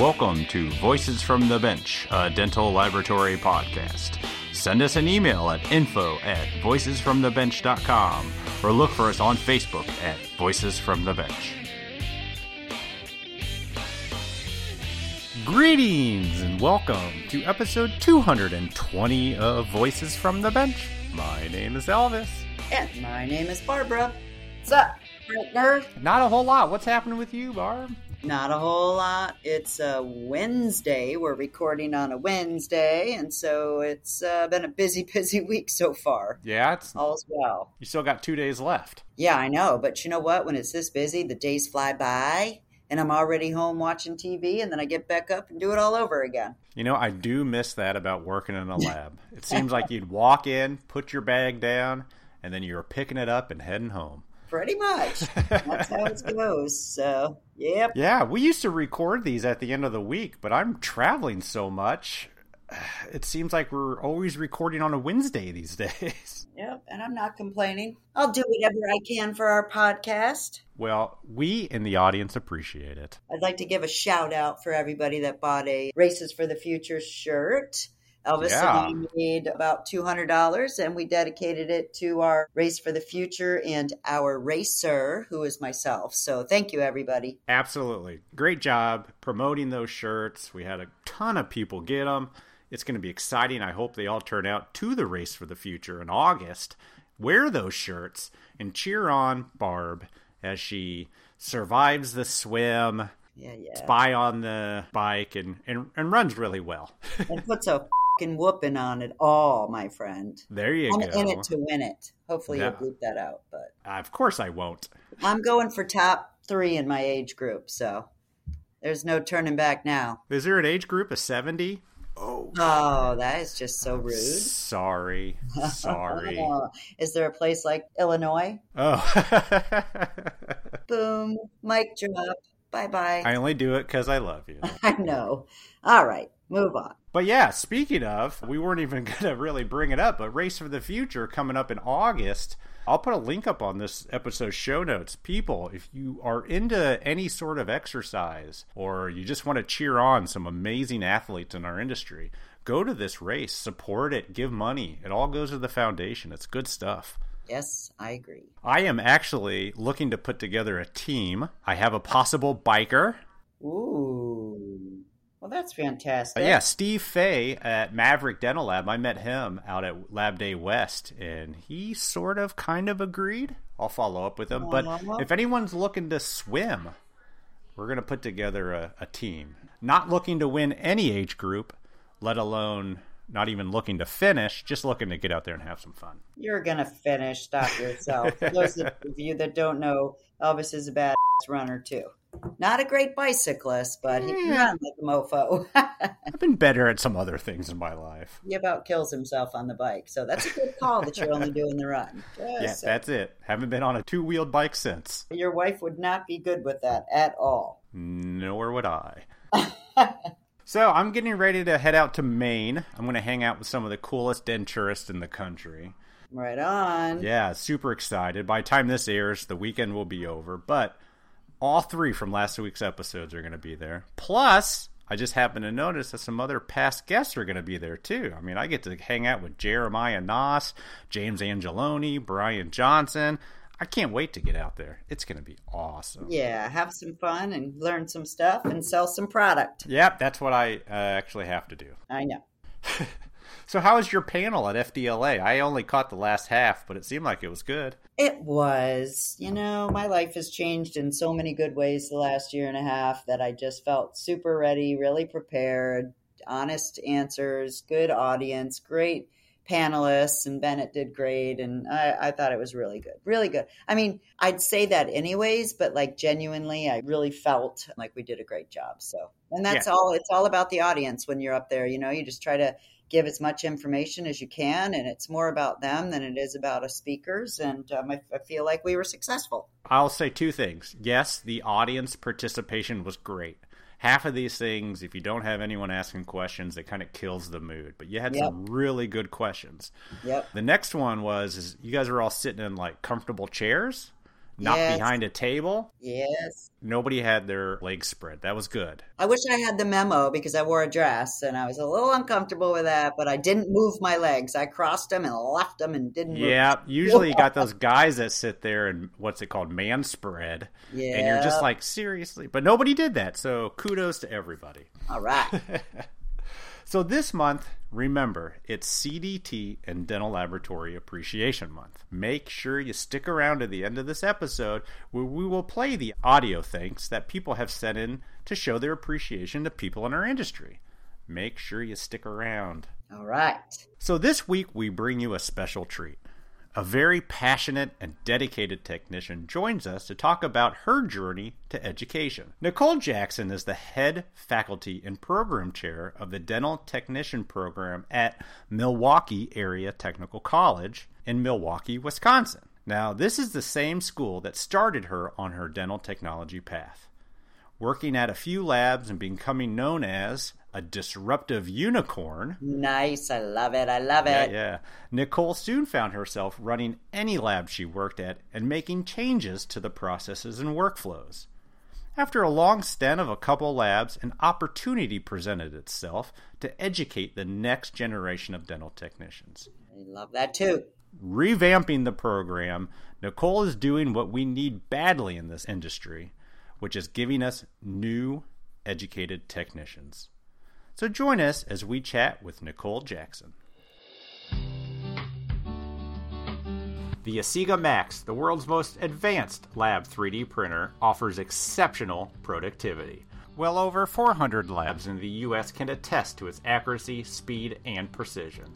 Welcome to Voices from the Bench, a dental laboratory podcast. Send us an email at info at voicesfromthebench.com or look for us on Facebook at Voices from the Bench. Greetings and welcome to episode 220 of Voices from the Bench. My name is Elvis. And my name is Barbara. What's up, partner? Not a whole lot. What's happening with you, Barb? Not a whole lot. It's a Wednesday. We're recording on a Wednesday, and so it's uh, been a busy, busy week so far. Yeah, it's All's well. you still got two days left. Yeah, I know, but you know what? When it's this busy, the days fly by, and I'm already home watching TV, and then I get back up and do it all over again. You know, I do miss that about working in a lab. it seems like you'd walk in, put your bag down, and then you were picking it up and heading home. Pretty much. That's how it goes. So, yep. Yeah, we used to record these at the end of the week, but I'm traveling so much. It seems like we're always recording on a Wednesday these days. Yep, and I'm not complaining. I'll do whatever I can for our podcast. Well, we in the audience appreciate it. I'd like to give a shout out for everybody that bought a Races for the Future shirt. Elvis Yeah. and I made about $200 and we dedicated it to our Race for the Future and our racer, who is myself. So thank you, everybody. Absolutely. Great job promoting those shirts. We had a ton of people get them. It's going to be exciting. I hope they all turn out to the race for the future in August. Wear those shirts and cheer on Barb as she survives the swim, Yeah, yeah. spy on the bike, and, and, and runs really well. And puts a fucking whooping on it all, my friend. there you go. I'm in it to win it. Hopefully Yeah. you'll bleep that out. But of course, I won't. I'm going for top three in my age group. So there's no turning back now. Is there an age group of 70? Oh, Oh, that is just so rude. sorry. Sorry. Is there a place like Illinois? Oh. Boom, mic drop. Bye bye. I only do it because I love you. I know. All right, move on. But yeah, speaking of, we weren't even going to really bring it up, but Race for the Future coming up in August. I'll put a link up on this episode's show notes. People, if you are into any sort of exercise or you just want to cheer on some amazing athletes in our industry, go to this race, support it, give money. It all goes to the foundation. It's good stuff. Yes, I agree. I am actually looking to put together a team. I have a possible biker. Ooh, well, that's fantastic. Uh, yeah, Steve Fay at Maverick Dental Lab. I met him out at Lab Day West, and he sort of kind of agreed. I'll follow up with him. But if anyone's looking to swim, we're going to put together a, a team. Not looking to win any age group, let alone not even looking to finish, just looking to get out there and have some fun. You're gonna finish. Stop yourself. For those of you that don't know, Elvis is a badass runner too. Not a great bicyclist, but he can Yeah. run like a mofo. I've been better at some other things in my life. he about kills himself on the bike, so that's a good call that you're only doing the run. Yeah, Yes. that's it. Haven't been on a two wheeled bike since. Your wife would not be good with that at all. Nor would I. so I'm getting ready to head out to Maine. I'm going to hang out with some of the coolest denturists in the country. Right on. Yeah, super excited. By the time this airs, the weekend will be over. But all three from last week's episodes are going to be there. Plus, I just happened to notice that some other past guests are going to be there too. I mean, I get to hang out with Jeremiah Noss, James Angeloni, Brian Johnson. I can't wait to get out there. It's going to be awesome. Yeah, have some fun and learn some stuff and sell some product. Yep, that's what I uh, actually have to do. I know. So, how was your panel at FDLA? I only caught the last half, but it seemed like it was good. It was. You know, my life has changed in so many good ways the last year and a half that I just felt super ready, really prepared, honest answers, good audience, great panelists, and Bennett did great. And I, I thought it was really good. Really good. I mean, I'd say that anyways, but like genuinely, I really felt like we did a great job. So, and that's Yeah. all, it's all about the audience when you're up there. You know, you just try to give as much information as you can, and it's more about them than it is about us speakers. And um, I, I feel like we were successful. I'll say two things. Yes, the audience participation was great. Half of these things, if you don't have anyone asking questions, it kind of kills the mood. But you had Yep. some really good questions. Yep. The next one was is you guys were all sitting in like comfortable chairs. Not Yes. behind a table. Yes. Nobody had their legs spread. That was good. I wish I had the memo because I wore a dress and I was a little uncomfortable with that, but I didn't move my legs. I crossed them and left them and didn't move. Yeah, usually you got those guys that sit there and what's it called, man spread, Yeah. and you're just like seriously. But nobody did that, so kudos to everybody. All right. So this month, remember, it's CDT and Dental Laboratory Appreciation Month. Make sure you stick around to the end of this episode where we will play the audio thanks that people have sent in to show their appreciation to people in our industry. Make sure you stick around. All right. So this week we bring you a special treat. A very passionate and dedicated technician joins us to talk about her journey to education. Nicole Jackson is the head faculty and program chair of the dental technician program at Milwaukee Area Technical College in Milwaukee, Wisconsin. Now, this is the same school that started her on her dental technology path. Working at a few labs and becoming known as a disruptive unicorn, Nice. I love it. I love yeah, it. yeah. Nicole soon found herself running any lab she worked at and making changes to the processes and workflows. After a long stint of a couple labs, an opportunity presented itself to educate the next generation of dental technicians. I love that too. Revamping the program, Nicole is doing what we need badly in this industry, which is giving us new, educated technicians. So join us as we chat with Nicole Jackson. The Asiga Max, the world's most advanced lab 3D printer, offers exceptional productivity. Well over 400 labs in the US can attest to its accuracy, speed, and precision.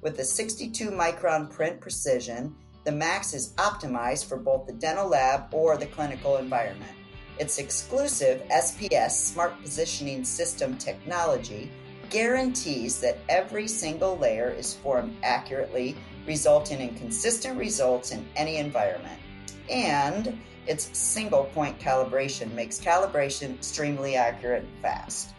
With the 62 micron print precision, the Max is optimized for both the dental lab or the clinical environment. Its exclusive SPS Smart Positioning System technology guarantees that every single layer is formed accurately, resulting in consistent results in any environment. And its single point calibration makes calibration extremely accurate and fast.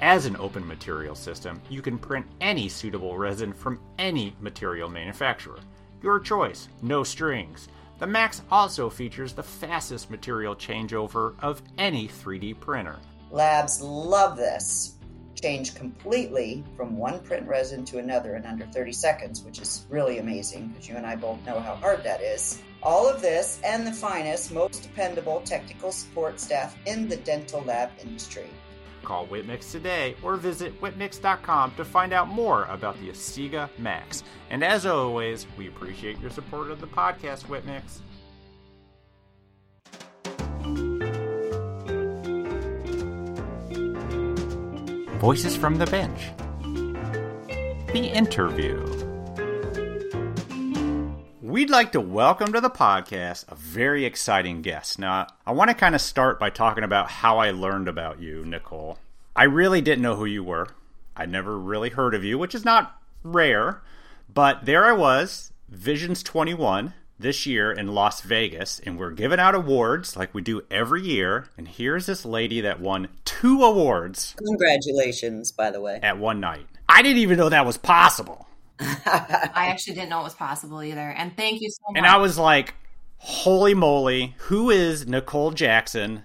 As an open material system, you can print any suitable resin from any material manufacturer. Your choice, no strings. The Max also features the fastest material changeover of any 3D printer. Labs love this. Change completely from one print resin to another in under 30 seconds, which is really amazing because you and I both know how hard that is. All of this and the finest, most dependable technical support staff in the dental lab industry. Call Whip Mix today or visit whipmix.com to find out more about the Asiga Max. And as always, we appreciate your support of the podcast, Whip Mix. Voices from the Bench. The Interview. We'd like to welcome to the podcast a very exciting guest. Now, I want to kind of start by talking about how I learned about you, Nicole. I really didn't know who you were. I'd never really heard of you, which is not rare, but there I was, Visions 21, this year in Las Vegas, and we're giving out awards like we do every year. And here's this lady that won two awards Congratulations, by the way. at one night. I didn't even know that was possible. I actually didn't know it was possible either. And thank you so much. And I was like, holy moly, who is Nicole Jackson?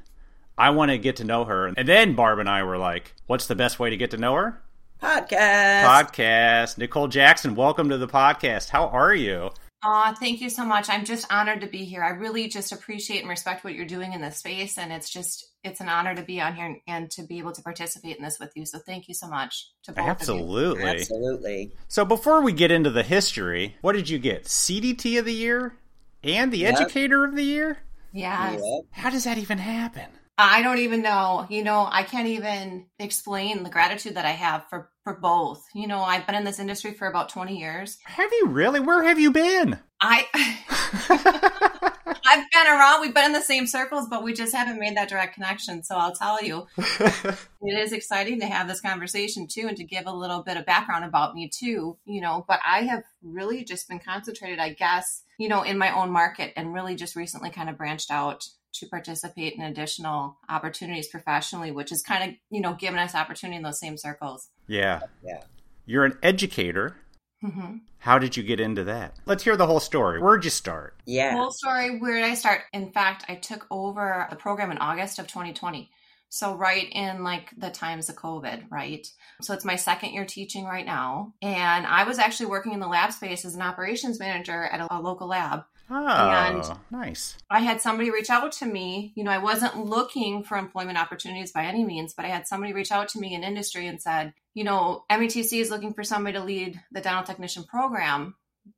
I want to get to know her. And then Barb and I were like, what's the best way to get to know her? Podcast. Podcast. Nicole Jackson, welcome to the podcast. How are you? Aw, thank you so much. I'm just honored to be here. I really just appreciate and respect what you're doing in this space. And it's just, it's an honor to be on here and, and to be able to participate in this with you. So thank you so much to both of you. Absolutely. Absolutely. So before we get into the history, what did you get? CDT of the year and the Yep. educator of the year? Yes. Yep. How does that even happen? I don't even know. You know, I can't even explain the gratitude that I have for, for both. You know, I've been in this industry for about 20 years. Have you really? Where have you been? I, I've been around. We've been in the same circles, but we just haven't made that direct connection. So I'll tell you, it is exciting to have this conversation too, and to give a little bit of background about me too. You know, but I have really just been concentrated, I guess, you know, in my own market, and really just recently kind of branched out to participate in additional opportunities professionally, which is kind of you know given us opportunity in those same circles. yeah. Yeah. You're an educator. Mm-hmm. How did you get into that? Let's hear the whole story. Where'd you start? Yeah. Whole story. Where did I start? In fact, I took over the program in August of 2020. So right in like the times of COVID, right? So it's my second year teaching right now. And I was actually working in the lab space as an operations manager at a, a local lab. Oh, And- nice. I had somebody reach out to me. You know, I wasn't looking for employment opportunities by any means, but I had somebody reach out to me in industry and said, you know, MATC is looking for somebody to lead the dental technician program.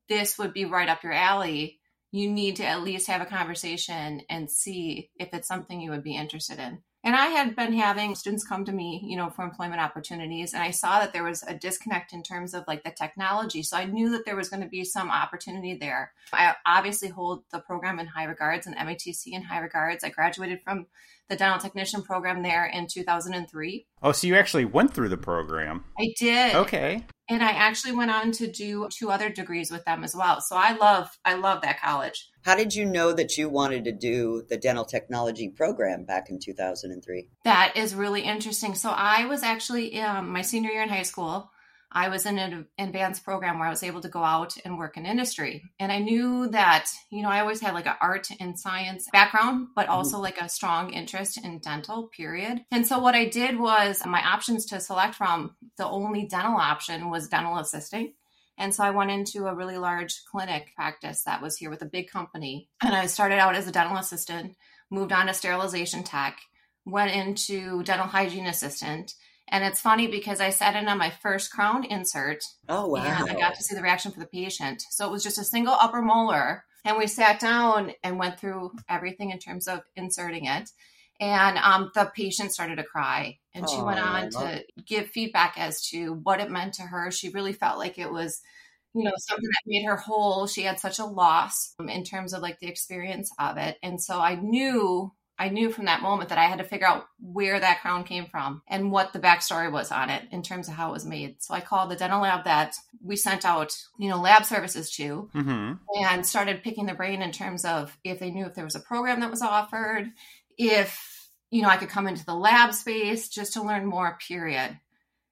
This would be right up your alley. You need to at least have a conversation and see if it's something you would be interested in. And I had been having students come to me, you know, for employment opportunities, and I saw that there was a disconnect in terms of like the technology. So I knew that there was going to be some opportunity there. I obviously hold the program in high regards and MATC in high regards. I graduated from the dental technician program there in 2003. Oh, so you actually went through the program. I did. Okay. And I actually went on to do two other degrees with them as well. So I love I love that college. How did you know that you wanted to do the dental technology program back in 2003? That is really interesting. So I was actually um, my senior year in high school. I was in an advanced program where I was able to go out and work in industry. And I knew that, you know, I always had like an art and science background, but also like a strong interest in dental, period. And so what I did was my options to select from, the only dental option was dental assisting. And so I went into a really large clinic practice that was here with a big company. And I started out as a dental assistant, moved on to sterilization tech, went into dental hygiene assistant. And it's funny because I sat in on my first crown insert Oh, wow. and I got to see the reaction for the patient. So it was just a single upper molar. And we sat down and went through everything in terms of inserting it. And um, the patient started to cry. And she went on to give feedback as to what it meant to her. She really felt like it was, you know, something that made her whole. She had such a loss um, in terms of like the experience of it. And so I knew I knew from that moment that I had to figure out where that crown came from and what the backstory was on it in terms of how it was made. So I called the dental lab that we sent out, you know, lab services to Mm-hmm. and started picking their brain in terms of if they knew if there was a program that was offered, if, you know, I could come into the lab space just to learn more, period.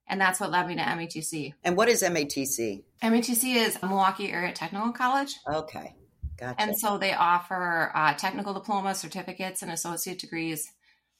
And that's what led me to MATC. And what is MATC? METC is Milwaukee Area Technical College. Okay. Gotcha. And so they offer uh, technical diplomas, certificates, and associate degrees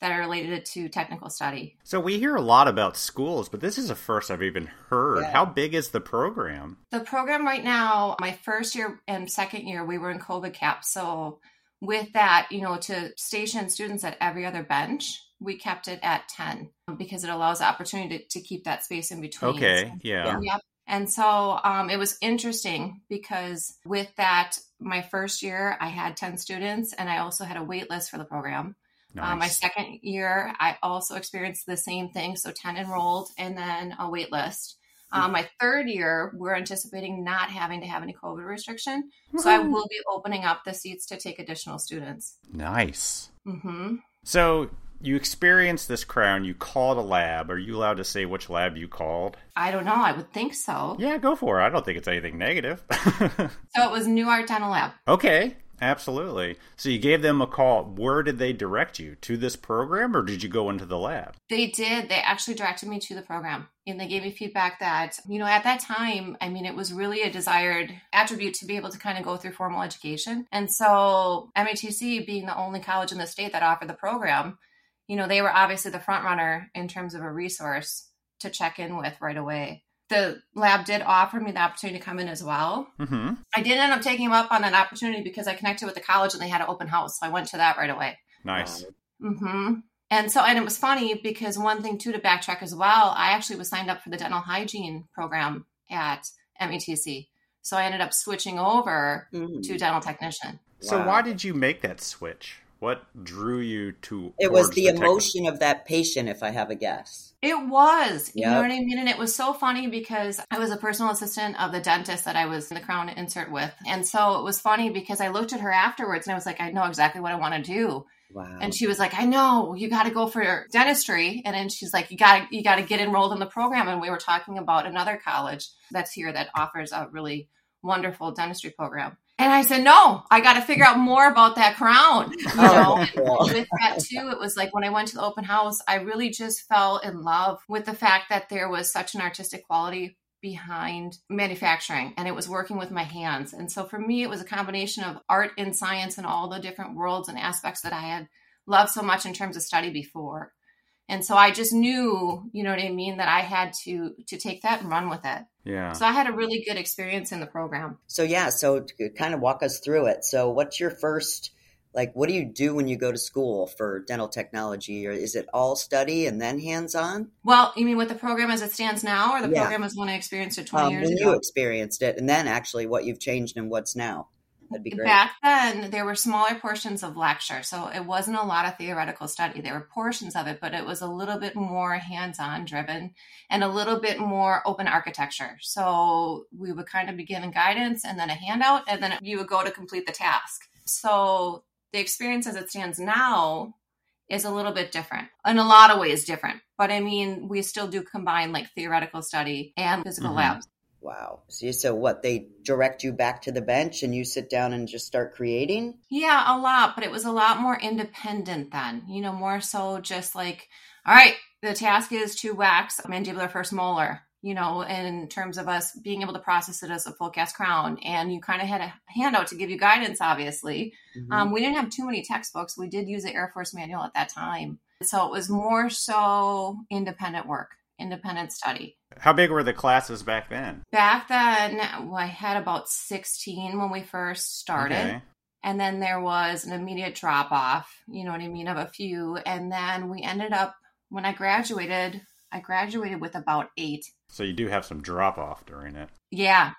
that are related to technical study. So we hear a lot about schools, but this is the first I've even heard. Yeah. How big is the program? The program right now, my first year and second year, we were in COVID cap. So with that, you know, to station students at every other bench, we kept it at 10 because it allows the opportunity to, to keep that space in between. Okay, yeah. Yep. And so um, it was interesting because with that, my first year, I had 10 students and I also had a wait list for the program. Nice. Um, my second year, I also experienced the same thing. So 10 enrolled and then a wait list. Um, my third year, we're anticipating not having to have any COVID restriction. So I will be opening up the seats to take additional students. nice. hmm So you experienced this crown, you called a lab. Are you allowed to say which lab you called? I don't know. I would think so. Yeah, go for it. I don't think it's anything negative. So it was New Art Dental Lab. okay, absolutely. So you gave them a call. Where did they direct you? To this program or did you go into the lab? They did. They actually directed me to the program. And they gave me feedback that, you know, at that time, I mean, it was really a desired attribute to be able to kind of go through formal education. And so, MATC being the only college in the state that offered the program, you know, they were obviously the front runner in terms of a resource to check in with right away. The lab did offer me the opportunity to come in as well. Mm-hmm. I did end up taking them up on that opportunity because I connected with the college and they had an open house. So I went to that right away. Nice. hmm And so, and it was funny because one thing too to backtrack as well, I actually was signed up for the dental hygiene program at MATC. So I ended up switching over Mm. to dental technician. So Wow. why did you make that switch? What drew you to? It was towards the emotion of that patient, if I have a guess. It was, you Yep. know what I mean? And it was so funny because I was a personal assistant of the dentist that I was in the crown insert with. And so it was funny because I looked at her afterwards and I was like, I know exactly what I want to do. Wow. And she was like, I know you got to go for dentistry. And then she's like, you got to, you got to get enrolled in the program. And we were talking about another college that's here that offers a really wonderful dentistry program. And I said, no, I got to figure out more about that crown. You oh, know, Oh, cool. with that too, it was like when I went to the open house, I really just fell in love with the fact that there was such an artistic quality behind manufacturing and it was working with my hands. And so for me, it was a combination of art and science and all the different worlds and aspects that I had loved so much in terms of study before. And so I just knew, you know what I mean, that I had to to take that and run with it. Yeah. So I had a really good experience in the program. So yeah, so kind of walk us through it. So what's your first like what do you do when you go to school for dental technology or is it all study and then hands-on well you mean with the program as it stands now or the Yeah. program as when i experienced it 20 um, years when ago you experienced it and then actually what you've changed and what's now that'd be great. Back then there were smaller portions of lecture so it wasn't a lot of theoretical study. There were portions of it but it was a little bit more hands-on driven and a little bit more open architecture. So we would kind of be given guidance and then a handout and then you would go to complete the task. So the experience as it stands now is a little bit different in a lot of ways different. But i mean we still do combine like theoretical study and physical Mhm. labs wow so, so what they direct you back to the bench and you sit down and just start creating Yeah, a lot, but it was a lot more independent then. You know, more so just like, all right, the task is to wax mandibular first molar, you know, in terms of us being able to process it as a full cast crown. And you kind of had a handout to give you guidance, obviously. Mhm. Um, we didn't have too many textbooks. We did use the Air Force manual at that time. So it was more so independent work, independent study. How big were the classes back then? Back then, well, I had about 16 when we first started. Okay. And then there was an immediate drop off, you know what I mean, of a few. And then we ended up, when I graduated, I graduated with about eight. So you do have some drop off during it. Yeah.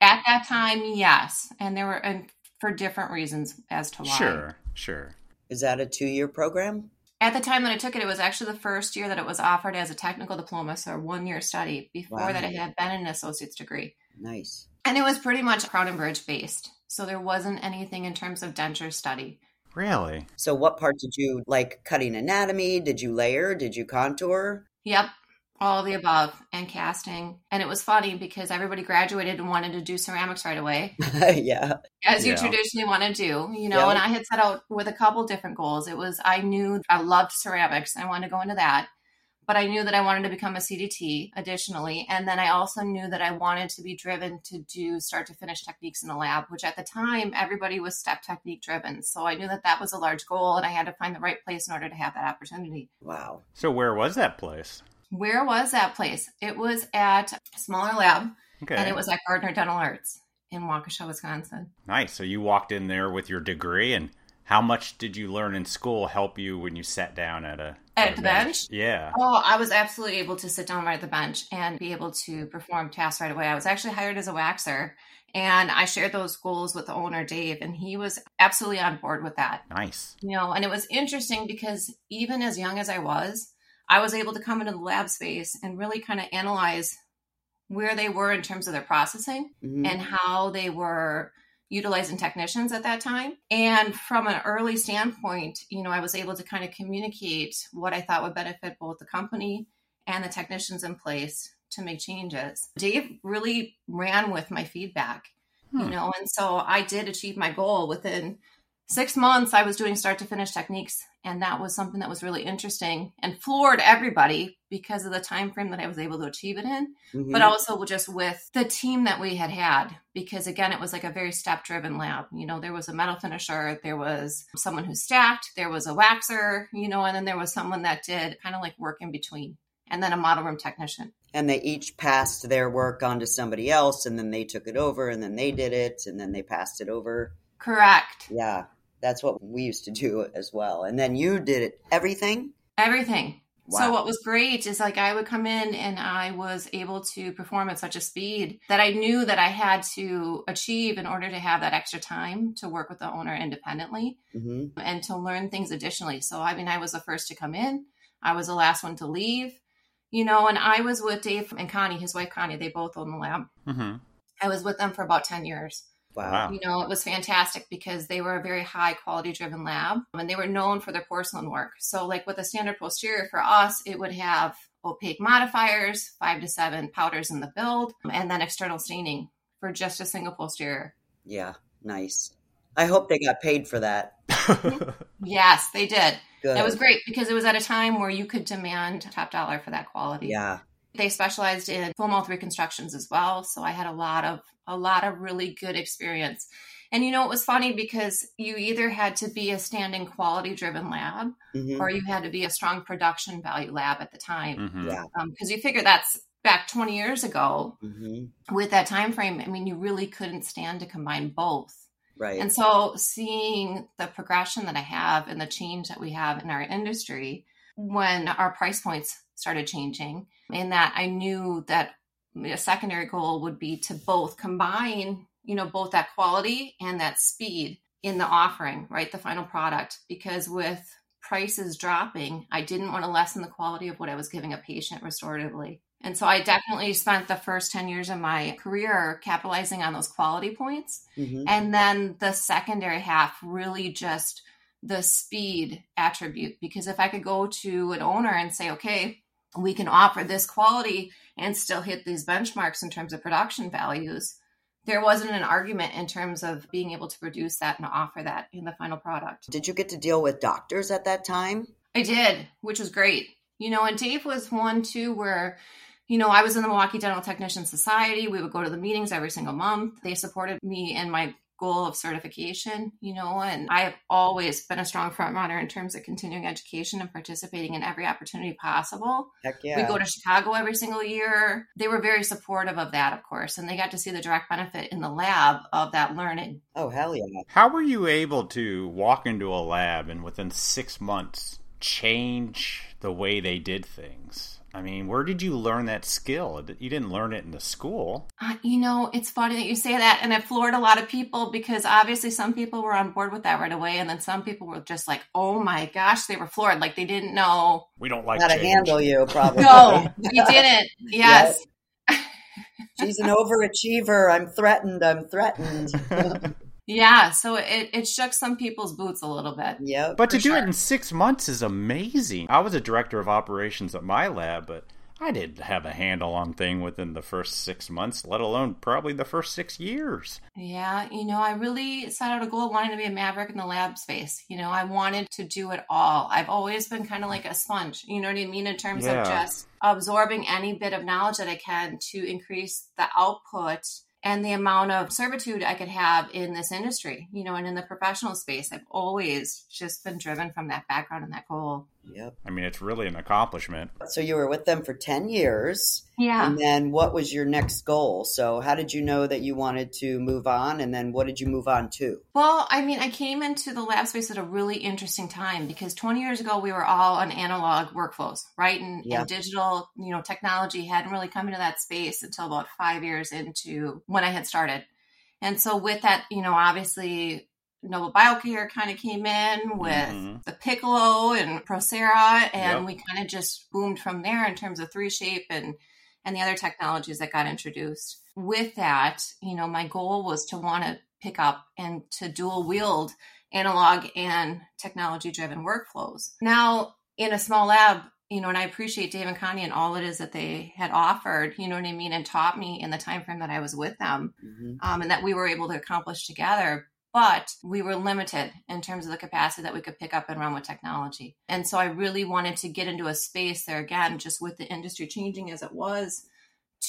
At that time, yes. And there were, and for different reasons as to why. Sure, sure. is that a two-year program At the time that I took it, it was actually the first year that it was offered as a technical diploma, so a one year study. Before Wow. that, it had been an associate's degree. nice And it was pretty much Crown and Bridge based. So there wasn't anything in terms of denture study. Really? so what part did you like cutting anatomy did you layer did you contour Yep. All of the above and casting. And it was funny because everybody graduated and wanted to do ceramics right away, yeah as you Yeah. traditionally want to do, you know. Yeah. And I had set out with a couple different goals. It was I knew I loved ceramics. I wanted to go into that. But I knew that I wanted to become a CDT additionally. And then I also knew that I wanted to be driven to do start to finish techniques in the lab, which at the time everybody was step technique driven. So I knew that that was a large goal and I had to find the right place in order to have that opportunity. wow So where was that place? Where was that place? It was at a smaller lab, Okay. and it was at Gardner Dental Arts in Waukesha, Wisconsin. nice. So you walked in there with your degree and how much did you learn in school help you when you sat down at a At a the bench? Yeah. Oh, I was absolutely able to sit down right at the bench and be able to perform tasks right away. I was actually hired as a waxer, and I shared those goals with the owner, Dave, and he was absolutely on board with that. Nice. You know, and it was interesting because even as young as I was, I was able to come into the lab space and really kind of analyze where they were in terms of their processing Mhm. and how they were utilizing technicians at that time. And from an early standpoint, you know, I was able to kind of communicate what I thought would benefit both the company and the technicians in place to make changes. Dave really ran with my feedback, you Hmm. know, and so I did achieve my goal within six months. I was doing start to finish techniques, and that was something that was really interesting and floored everybody because of the time frame that I was able to achieve it in Mhm. but also just with the team that we had had because again it was like a very step driven lab you know there was a metal finisher there was someone who stacked there was a waxer you know and then there was someone that did kind of like work in between and then a model room technician and they each passed their work on to somebody else and then they took it over and then they did it and then they passed it over correct yeah that's what we used to do as well and then you did it everything everything Wow. So what was great is like I would come in and I was able to perform at such a speed that I knew that I had to achieve in order to have that extra time to work with the owner independently. hmm and to learn things additionally. So, I mean, I was the first to come in, I was the last one to leave, you know, and I was with Dave and Connie, his wife Connie, they both own the lab. hmm I was with them for about 10 years. Wow, Wow. You know, it was fantastic because they were a very high quality driven lab and they were known for their porcelain work. So, like with a standard posterior for us, it would have opaque modifiers, five to seven powders in the build, and then external staining for just a single posterior. yeah nice i hope they got paid for that Yes, they did. good It was great because it was at a time where you could demand top dollar for that quality. yeah They specialized in full mouth reconstructions as well. So I had a lot of a lot of really good experience. And you know, it was funny because you either had to be a standing quality driven lab Mhm. or you had to be a strong production value lab at the time. Mhm. Yeah. Because you figure that's back 20 years ago hmm with that time frame. I mean, you really couldn't stand to combine both. Right. And so seeing the progression that I have and the change that we have in our industry when our price points started changing, and that I knew that a secondary goal would be to both combine, you know, both that quality and that speed in the offering, right? The final product. Because with prices dropping, I didn't want to lessen the quality of what I was giving a patient restoratively. And so I definitely spent the first 10 years of my career capitalizing on those quality points. Mhm. And then the secondary half really just the speed attribute. Because if I could go to an owner and say, okay, we can offer this quality and still hit these benchmarks in terms of production values, there wasn't an argument in terms of being able to produce that and offer that in the final product. Did you get to deal with doctors at that time? I did, which was great. You know, and Dave was one too where, you know, I was in the Milwaukee Dental Technician Society. We would go to the meetings every single month. They supported me and my goal of certification, you know, and I have always been a strong front runner in terms of continuing education and participating in every opportunity possible. Heck yeah. We go to Chicago every single year. They were very supportive of that, of course, and they got to see the direct benefit in the lab of that learning. oh, hell yeah. How were you able to walk into a lab and within six months change the way they did things? I mean, where did you learn that skill? You didn't learn it in the school. Uh, you know, it's funny that you say that, and it floored a lot of people because obviously some people were on board with that right away, and then some people were just like, "Oh my gosh," they were floored, like they didn't know. We don't like How to handle you, probably. No, you didn't. Yes, She's an overachiever. I'm threatened. I'm threatened. yeah. So it it shook some people's boots a little bit. yep. But to For do it in six months is amazing. I was a director of operations at my lab, but I didn't have a handle on thing within the first six months, let alone probably the first six years. Yeah, you know, I really set out a goal of wanting to be a maverick in the lab space. You know, I wanted to do it all. I've always been kind of like a sponge, you know what I mean, in terms Yeah. of just absorbing any bit of knowledge that I can to increase the output and the amount of servitude I could have in this industry, you know, and in the professional space. I've always just been driven from that background and that goal. Yep. I mean, it's really an accomplishment. So you were with them for 10 years. Yeah. And then what was your next goal? So how did you know that you wanted to move on? And then what did you move on to? Well, I mean, I came into the lab space at a really interesting time because 20 years ago we were all on analog workflows, right? And, Yeah. and digital, you know, technology hadn't really come into that space until about five years into when I had started. And so with that, you know, obviously Nobel Biocare kind of came in with Mhm. the Piccolo and Procera, and Yep. we kind of just boomed from there in terms of 3Shape and and the other technologies that got introduced. With that, you know, my goal was to want to pick up and to dual wield analog and technology driven workflows. Now, in a small lab, you know, and I appreciate Dave and Connie and all it is that they had offered, you know what I mean, and taught me in the time frame that I was with them, Mhm. um, and that we were able to accomplish together. But we were limited in terms of the capacity that we could pick up and run with technology. And so I really wanted to get into a space there again, just with the industry changing as it was,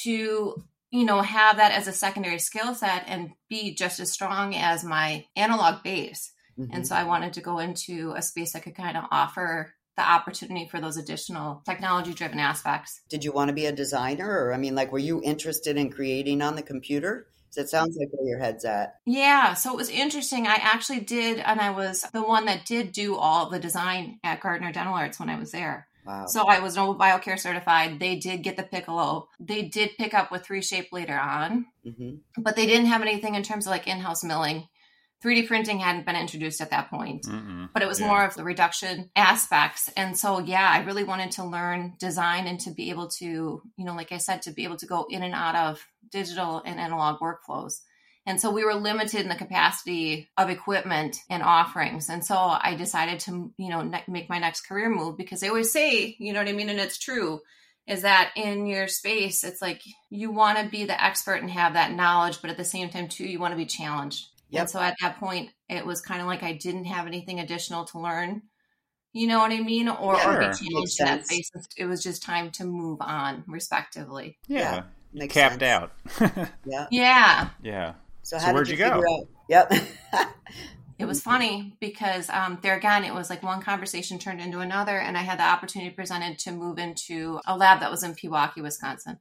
to you know have that as a secondary skill set and be just as strong as my analog base. Mhm. And so I wanted to go into a space that could kind of offer the opportunity for those additional technology driven aspects. Did you want to be a designer? Or, I mean, like, were you interested in creating on the computer? It sounds like where your head's at. Yeah, so it was interesting. I actually did, and I was the one that did do all the design at Gardner Dental Arts when I was there. Wow. So I was Nobel Biocare certified. They did get the Piccolo. They did pick up with 3Shape later on, hmm but they didn't have anything in terms of like in house milling. 3D printing hadn't been introduced at that point. Mm-mm. but it was Yeah. more of the reduction aspects. And so, yeah, I really wanted to learn design and to be able to, you know, like I said, to be able to go in and out of digital and analog workflows. And so we were limited in the capacity of equipment and offerings. And so I decided to, you know, ne- make my next career move because they always say, you know what I mean? And it's true is that in your space, it's like you want to be the expert and have that knowledge, but at the same time, too, you want to be challenged. Yep. And so at that point, it was kind of like I didn't have anything additional to learn. You know what I mean? Or, Yeah, or be sure. challenged Makes in that sense. space. It was just time to move on, respectively. Yeah. Yeah, makes Capped sense. out. Yeah. Yeah. yeah. So So how where'd did you you, go? out? Yep. It was funny because um, there again, it was like one conversation turned into another, and I had the opportunity presented to move into a lab that was in Pewaukee, Wisconsin.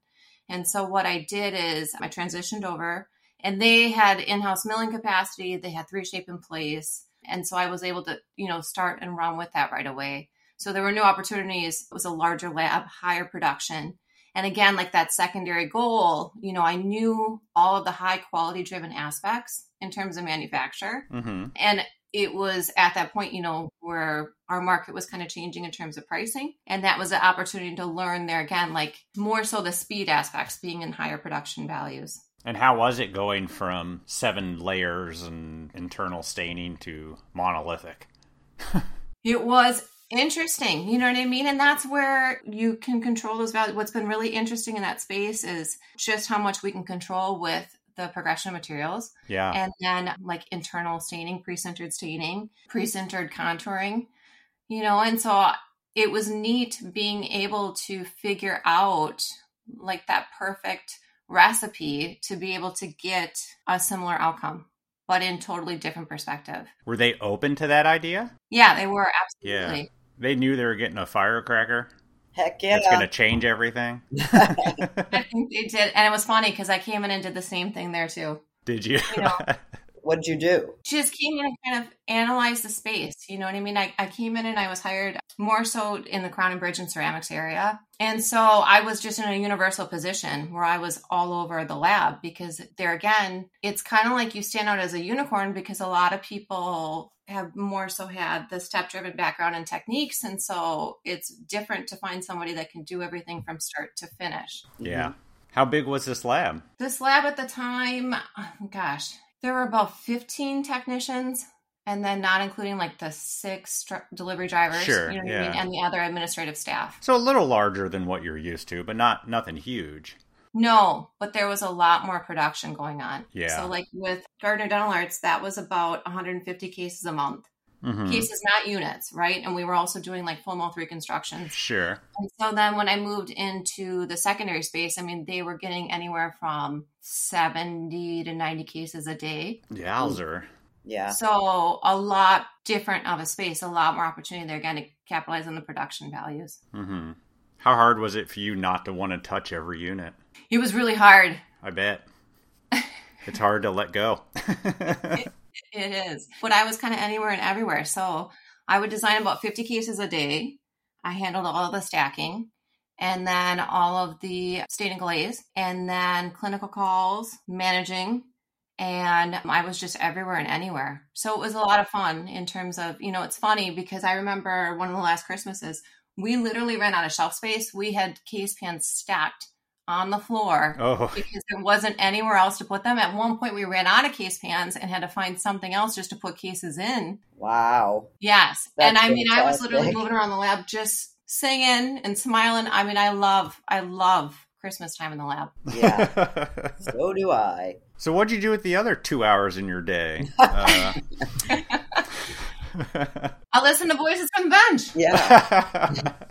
And so what I did is I transitioned over, and they had in-house milling capacity. They had 3Shape in place, and so I was able to, you know, start and run with that right away. So there were new opportunities. It was a larger lab, higher production. And again, like that secondary goal, you know, I knew all of the high quality driven aspects in terms of manufacture. hmm And it was at that point, you know, where our market was kind of changing in terms of pricing. And that was an opportunity to learn there again, like more so the speed aspects being in higher production values. And how was it going from seven layers and internal staining to monolithic? It was interesting, you know what I mean? And that's where you can control those values. What's been really interesting in that space is just how much we can control with the progression of materials. Yeah. and then like internal staining, pre-sintered staining, pre-sintered contouring, you know, and so it was neat being able to figure out like that perfect recipe to be able to get a similar outcome, but in totally different perspective. Were they open to that idea? Yeah, they were absolutely. Yeah. They knew they were getting a firecracker. Heck yeah. It's going to change everything. I think they did, and it was funny because I came in and did the same thing there too. Did you? You know, What'd you do? just came in and kind of analyzed the space. You know what I mean? I, I came in and I was hired more so in the crown and bridge and ceramics area. And so I was just in a universal position where I was all over the lab because there again, it's kind of like you stand out as a unicorn because a lot of people have more so had the step driven background and techniques. And so it's different to find somebody that can do everything from start to finish. yeah. Mm-hmm. How big was this lab? This lab at the time, oh, gosh, there were about 15 technicians, and then not including like the six dr- delivery drivers, Sure, you know yeah. I mean, and the other administrative staff. So a little larger than what you're used to, but not nothing huge. No, but there was a lot more production going on. Yeah. So, like with Gardner Dental Arts, that was about 150 cases a month. Mhm. Cases, not units, right? And we were also doing like full mouth reconstructions. Sure. And so then when I moved into the secondary space, I mean, they were getting anywhere from 70 to 90 cases a day. Yowzer. Yeah. So a lot different of a space, a lot more opportunity there again to capitalize on the production values. Mm-hmm. How hard was it for you not to want to touch every unit? It was really hard. I bet. it's hard to let go. It is. But I was kind of anywhere and everywhere. So I would design about 50 cases a day. I handled all the stacking and then all of the stain and glaze and then clinical calls, managing. And I was just everywhere and anywhere. So it was a lot of fun in terms of, you know, it's funny because I remember one of the last Christmases, we literally ran out of shelf space. We had case pans stacked on the floor oh, because there wasn't anywhere else to put them. At one point, we ran out of case pans and had to find something else just to put cases in. Wow. Yes. That's and I mean, I was literally moving around the lab just singing and smiling. I mean, I love, I love Christmas time in the lab. Yeah. so do I. so what'd you do with the other two hours in your day? Uh, I'll listen to voices from the bench. Yeah.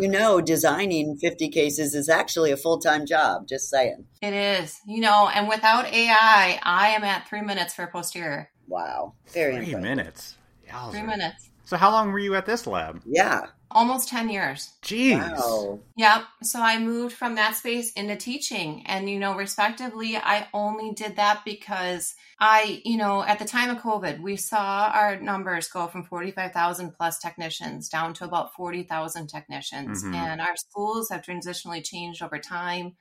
You know, designing 50 cases is actually a full time job. Just saying. It is, you know, and without AI, I am at three minutes for posterior. Wow. Very Three impressive. minutes. Yowzer. Three minutes. So how long were you at this lab? Yeah. Almost 10 years. Jeez. Wow. Yep. So I moved from that space into teaching. And, you know, respectively, I only did that because I, you know, at the time of COVID, we saw our numbers go from 45,000 plus technicians down to about 40,000 technicians. Mhm. And our schools have transitionally changed over time.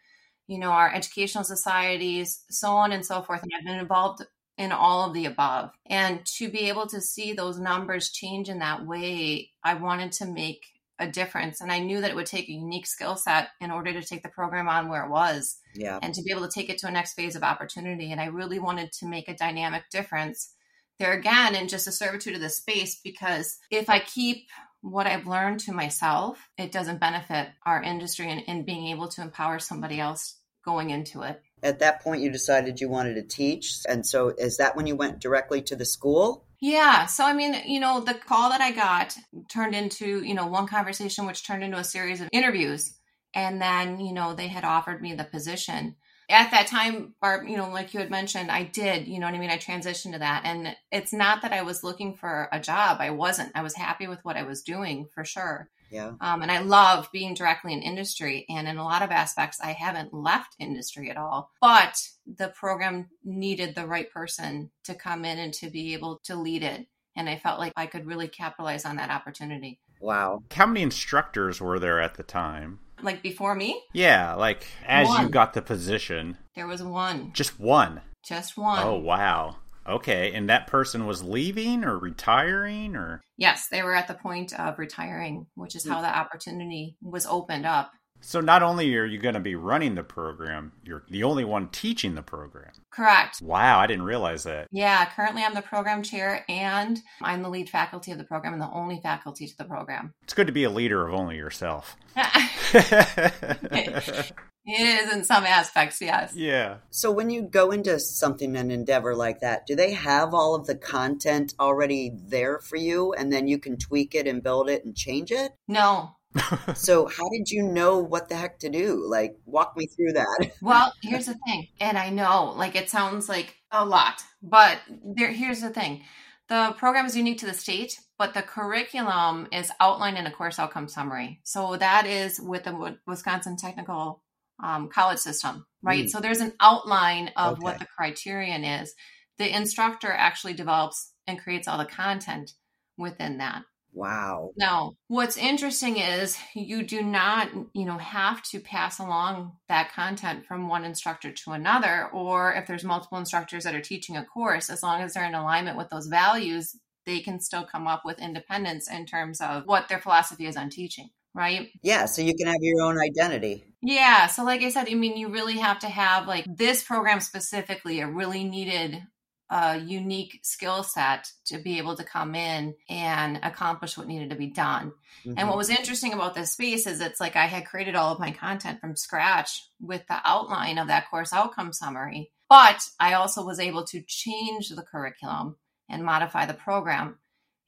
You know, our educational societies, so on and so forth. And I've been involved in all of the above. And to be able to see those numbers change in that way, I wanted to make a difference. And I knew that it would take a unique skill set in order to take the program on where it was Yeah. and to be able to take it to a next phase of opportunity. And I really wanted to make a dynamic difference there again in just a servitude of the space because if I keep what I've learned to myself, it doesn't benefit our industry in, in being able to empower somebody else going into it. At that point, you decided you wanted to teach. And so, is that when you went directly to the school? Yeah. So, I mean, you know, the call that I got turned into, you know, one conversation, which turned into a series of interviews. And then, you know, they had offered me the position. At that time, Barb, you know, like you had mentioned, I did, you know what I mean? I transitioned to that. And it's not that I was looking for a job. I wasn't. I was happy with what I was doing for sure. Yeah. Um, and I love being directly in industry. And in a lot of aspects, I haven't left industry at all. But the program needed the right person to come in and to be able to lead it. And I felt like I could really capitalize on that opportunity. Wow. How many instructors were there at the time? Like before me, Yeah, like as you got the position, there was one, just one. just one. Oh, wow. Okay, and that person was leaving or retiring or Yes, they were at the point of retiring, which is how hmm. the opportunity was opened up. So not only are you going to be running the program, you're the only one teaching the program. Correct. Wow, I didn't realize that. Yeah, currently I'm the program chair and I'm the lead faculty of the program and the only faculty to the program. It's good to be a leader of only yourself. it is in some aspects, yes. yeah. So when you go into something, an endeavor like that, do they have all of the content already there for you and then you can tweak it and build it and change it? No. So how did you know what the heck to do? Like walk me through that. Well, here's the thing. And I know like it sounds like a lot, but there here's the thing. The program is unique to the state, but the curriculum is outlined in a course outcome summary. So that is with the Wisconsin Technical um, College System, right? Mm. So there's an outline of what the criterion is. The instructor actually develops and creates all the content within that. Wow. Now, what's interesting is you do not, you know, have to pass along that content from one instructor to another, or if there's multiple instructors that are teaching a course, as long as they're in alignment with those values, they can still come up with independence in terms of what their philosophy is on teaching, right? Yeah, so you can have your own identity. Yeah. So, like I said, I mean, you really have to have like this program specifically, it really needed a unique skill set to be able to come in and accomplish what needed to be done. And Mhm. what was interesting about this space is it's like I had created all of my content from scratch with the outline of that course outcome summary. But I also was able to change the curriculum and modify the program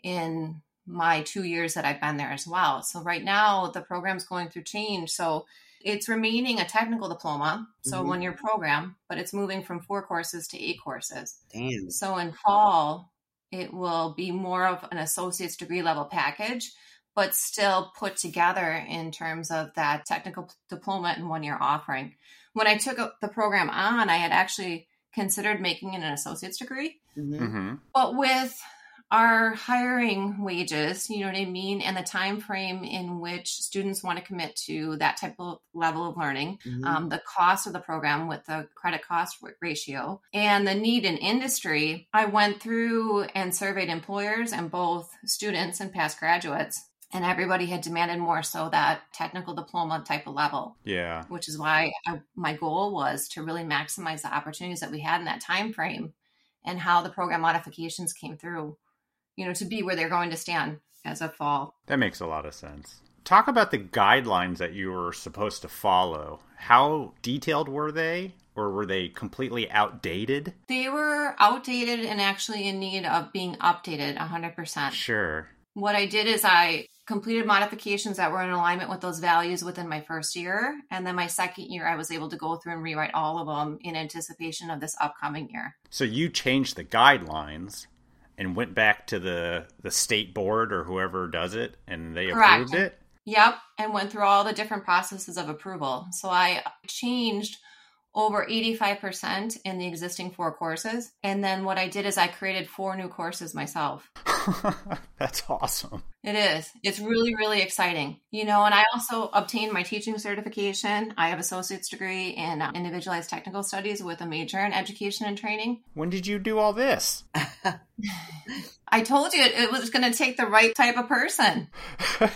in my two years that I've been there as well. So right now the program's going through change. So it's remaining a technical diploma, so a Mhm. one year program, but it's moving from four courses to eight courses. Damn. So in fall, it will be more of an associate's degree level package, but still put together in terms of that technical p- diploma and one year offering. When I took up the program on, I had actually considered making it an associate's degree, Mhm. hmm but with our hiring wages, you know what I mean, and the time frame in which students want to commit to that type of level of learning, Mhm. um, the cost of the program with the credit cost ratio and the need in industry, I went through and surveyed employers and both students and past graduates. And everybody had demanded more so that technical diploma type of level, Yeah. which is why I, my goal was to really maximize the opportunities that we had in that time frame and how the program modifications came through, you know, to be where they're going to stand as of fall. That makes a lot of sense. Talk about the guidelines that you were supposed to follow. How detailed were they? Or were they completely outdated? They were outdated and actually in need of being updated 100%. Sure. What I did is I completed modifications that were in alignment with those values within my first year. And then my second year, I was able to go through and rewrite all of them in anticipation of this upcoming year. So you changed the guidelines and went back to the the state board or whoever does it and they Correct. approved it? Yep. And went through all the different processes of approval. So I changed over 85% in the existing four courses. And then what I did is I created four new courses myself. That's awesome. It is. It's really, really exciting. You know, and I also obtained my teaching certification. I have associate's degree in uh, individualized technical studies with a major in education and training. When did you do all this? I told you it, it was going to take the right type of person.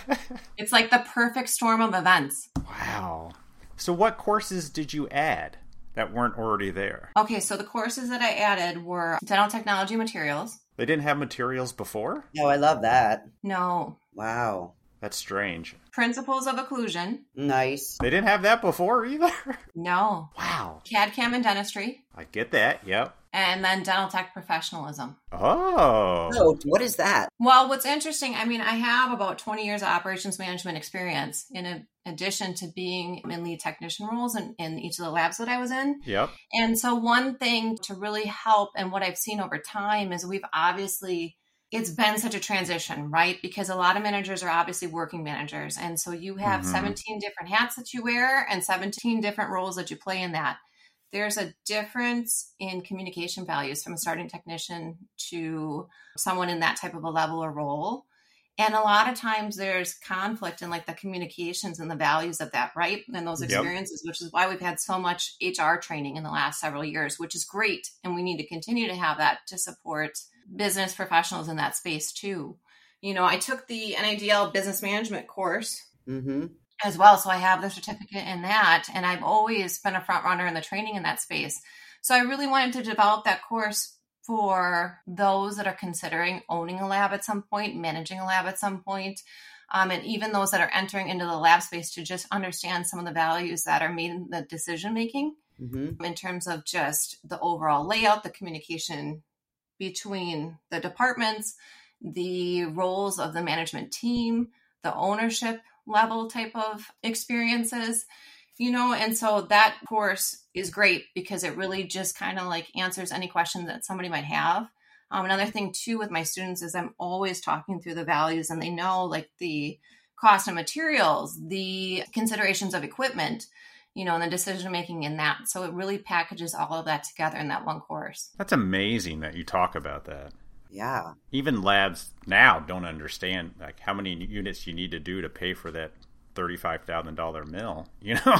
It's like the perfect storm of events. wow. So what courses did you add that weren't already there? Okay, so the courses that I added were dental technology materials. They didn't have materials before? No, I love that. No. Wow. That's strange. Principles of occlusion. Nice. They didn't have that before either. No. wow. CAD CAM and dentistry. I get that. Yep. And then dental tech professionalism. Oh. So, what is that? Well, what's interesting, I mean, I have about 20 years of operations management experience in addition to being in lead technician roles in, in each of the labs that I was in. Yep. And so, one thing to really help, and what I've seen over time, is we've obviously it's been such a transition, right? Because a lot of managers are obviously working managers. And so you have mm-hmm. 17 different hats that you wear and 17 different roles that you play in that. There's a difference in communication values from a starting technician to someone in that type of a level or role. And a lot of times there's conflict in like the communications and the values of that, right? And those experiences, yep. which is why we've had so much HR training in the last several years, which is great. And we need to continue to have that to support business professionals in that space too. You know, I took the NADL business management course mm-hmm. As well. So I have the certificate in that. And I've always been a front runner in the training in that space. So I really wanted to develop that course for those that are considering owning a lab at some point, managing a lab at some point, um, and even those that are entering into the lab space to just understand some of the values that are made in the decision making mm-hmm. in terms of just the overall layout, the communication between the departments, the roles of the management team, the ownership level type of experiences, you know, and so that course is great because it really just kind of like answers any question that somebody might have. Um, another thing too with my students is I'm always talking through the values and they know like the cost of materials, the considerations of equipment, you know, and the decision making in that. So it really packages all of that together in that one course. That's amazing that you talk about that. Yeah. Even labs now don't understand like how many units you need to do to pay for that thirty-five thousand dollar mill. You know.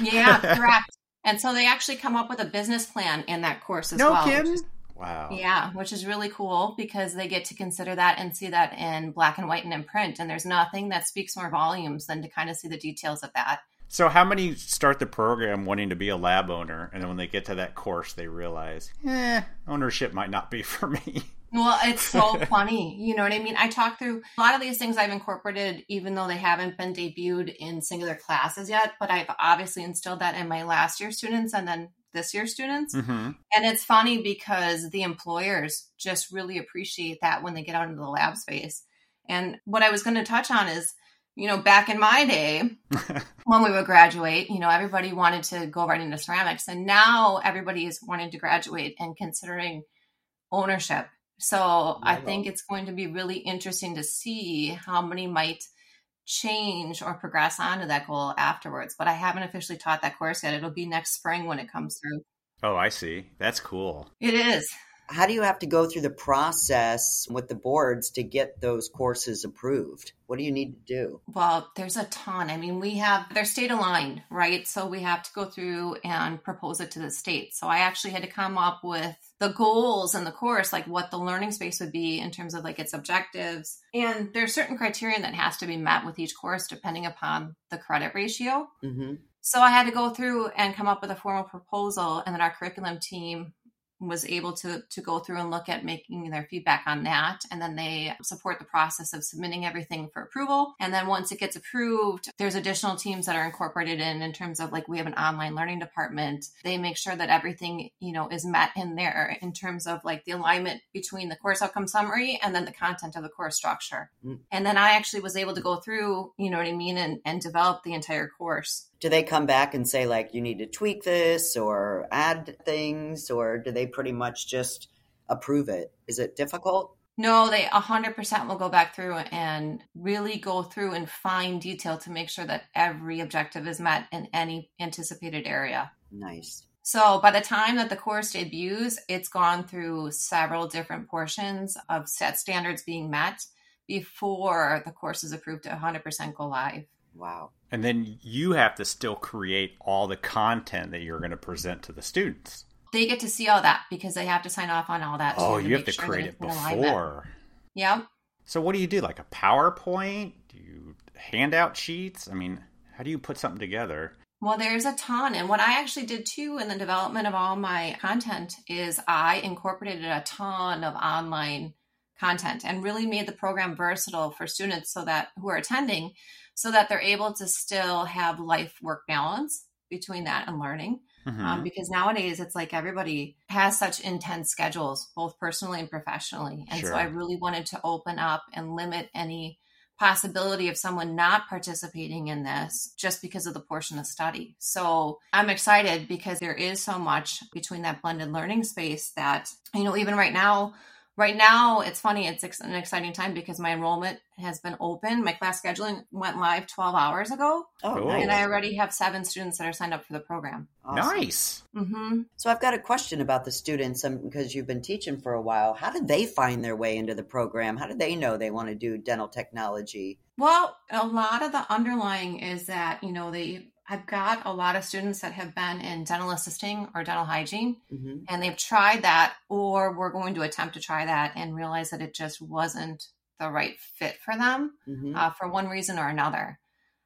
yeah, correct. And so they actually come up with a business plan in that course as no well. No kidding. Wow. Yeah, which is really cool because they get to consider that and see that in black and white and in print. And there's nothing that speaks more volumes than to kind of see the details of that. So, how many start the program wanting to be a lab owner, and then when they get to that course, they realize, eh, ownership might not be for me? Well, it's so funny. You know what I mean? I talk through a lot of these things I've incorporated, even though they haven't been debuted in singular classes yet, but I've obviously instilled that in my last year students and then this year students. Mm-hmm. And it's funny because the employers just really appreciate that when they get out into the lab space. And what I was going to touch on is, you know, back in my day, when we would graduate, you know, everybody wanted to go right into ceramics. And now everybody is wanting to graduate and considering ownership. So I think it's going to be really interesting to see how many might change or progress onto that goal afterwards. But I haven't officially taught that course yet. It'll be next spring when it comes through. Oh, I see. That's cool. It is how do you have to go through the process with the boards to get those courses approved? What do you need to do? Well, there's a ton. I mean, we have, they're state aligned, right? So we have to go through and propose it to the state. So I actually had to come up with the goals in the course, like what the learning space would be in terms of like its objectives. And there's certain criterion that has to be met with each course depending upon the credit ratio. Mm-hmm. So I had to go through and come up with a formal proposal, and then our curriculum team was able to to go through and look at making their feedback on that. And then they support the process of submitting everything for approval. And then once it gets approved there's additional teams that are incorporated in in terms of like we have an online learning department. They make sure that everything you know is met in there in terms of like the alignment between the course outcome summary and then the content of the course structure. Mm. and then i actually was able to go through you know what i mean and, and develop the entire course do they come back and say like you need to tweak this or add things or do they pretty much just approve it? Is it difficult? No they 100% will go back through and really go through in fine detail to make sure that every objective is met in any anticipated area. Nice. So by the time that the course debuts it's gone through several different portions of set standards being met before the course is approved to 100% go live Wow. And then you have to still create all the content that you're going to present to the students. They get to see all that because they have to sign off on all that. Oh, you have to sure create it before. Yeah. So what do you do? Like a PowerPoint? Do you hand out sheets? I mean, how do you put something together? Well, there's a ton. And what I actually did too in the development of all my content is I incorporated a ton of online content and really made the program versatile for students so that who are attending so that they're able to still have life work balance between that and learning. Mhm. um, because nowadays it's like everybody has such intense schedules, both personally and professionally. And Sure. so I really wanted to open up and limit any possibility of someone not participating in this just because of the portion of study. So I'm excited because there is so much between that blended learning space that, you know, even right now, right now it's funny, it's ex- an exciting time because my enrollment has been open. My class scheduling went live 12 hours ago, Oh, Cool. and I already have seven students that are signed up for the program. Awesome. Nice. hmm So I've got a question about the students um, because you've been teaching for a while. How did they find their way into the program? How did they know they want to do dental technology? Well, a lot of the underlying is that, you know, they I've got a lot of students that have been in dental assisting or dental hygiene hmm and they've tried that or were going to attempt to try that and realize that it just wasn't the right fit for them hmm uh, for one reason or another.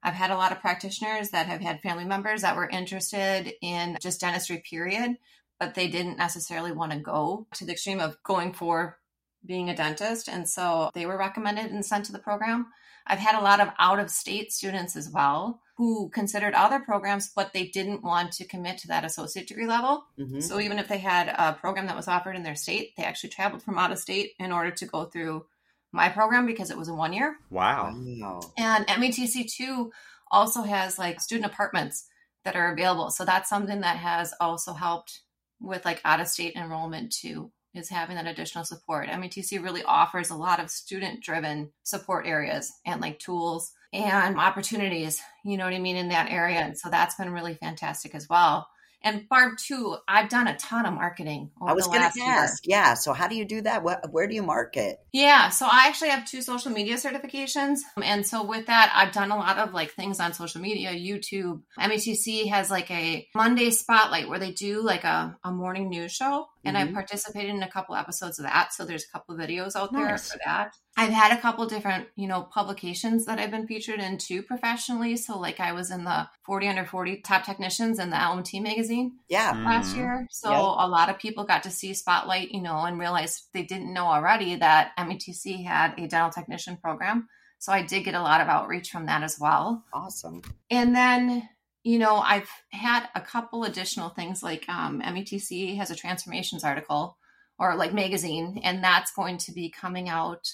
I've had a lot of practitioners that have had family members that were interested in just dentistry, period, but they didn't necessarily want to go to the extreme of going for being a dentist. And so they were recommended and sent to the program. I've had a lot of out of state students as well who considered other programs, but they didn't want to commit to that associate degree level. hmm So even if they had a program that was offered in their state, they actually traveled from out of state in order to go through my program because it was a one year. Wow. Wow. And MATC too also has like student apartments that are available. So that's something that has also helped with like out of state enrollment too, is having that additional support. MATC really offers a lot of student driven support areas and like tools and opportunities, you know what I mean, in that area. And so that's been really fantastic as well. And Barb, too, I've done a ton of marketing. I was going to year. ask. Yeah. So how do you do that? What, where do you market? Yeah, so I actually have two social media certifications. And so with that, I've done a lot of like things on social media, YouTube. MATC has like a Monday spotlight where they do like a, a morning news show. And I Mhm. participated in a couple episodes of that. So there's a couple of videos out there Nice. for that. I've had a couple different, you know, publications that I've been featured in too professionally. So like I was in the 40 under 40 top technicians in the LMT magazine Yeah. last Mhm. year. So Yeah. a lot of people got to see Spotlight, you know, and realized they didn't know already that MATC had a dental technician program. So I did get a lot of outreach from that as well. Awesome. And then, you know, I've had a couple additional things like um, MATC has a transformations article or like magazine, and that's going to be coming out.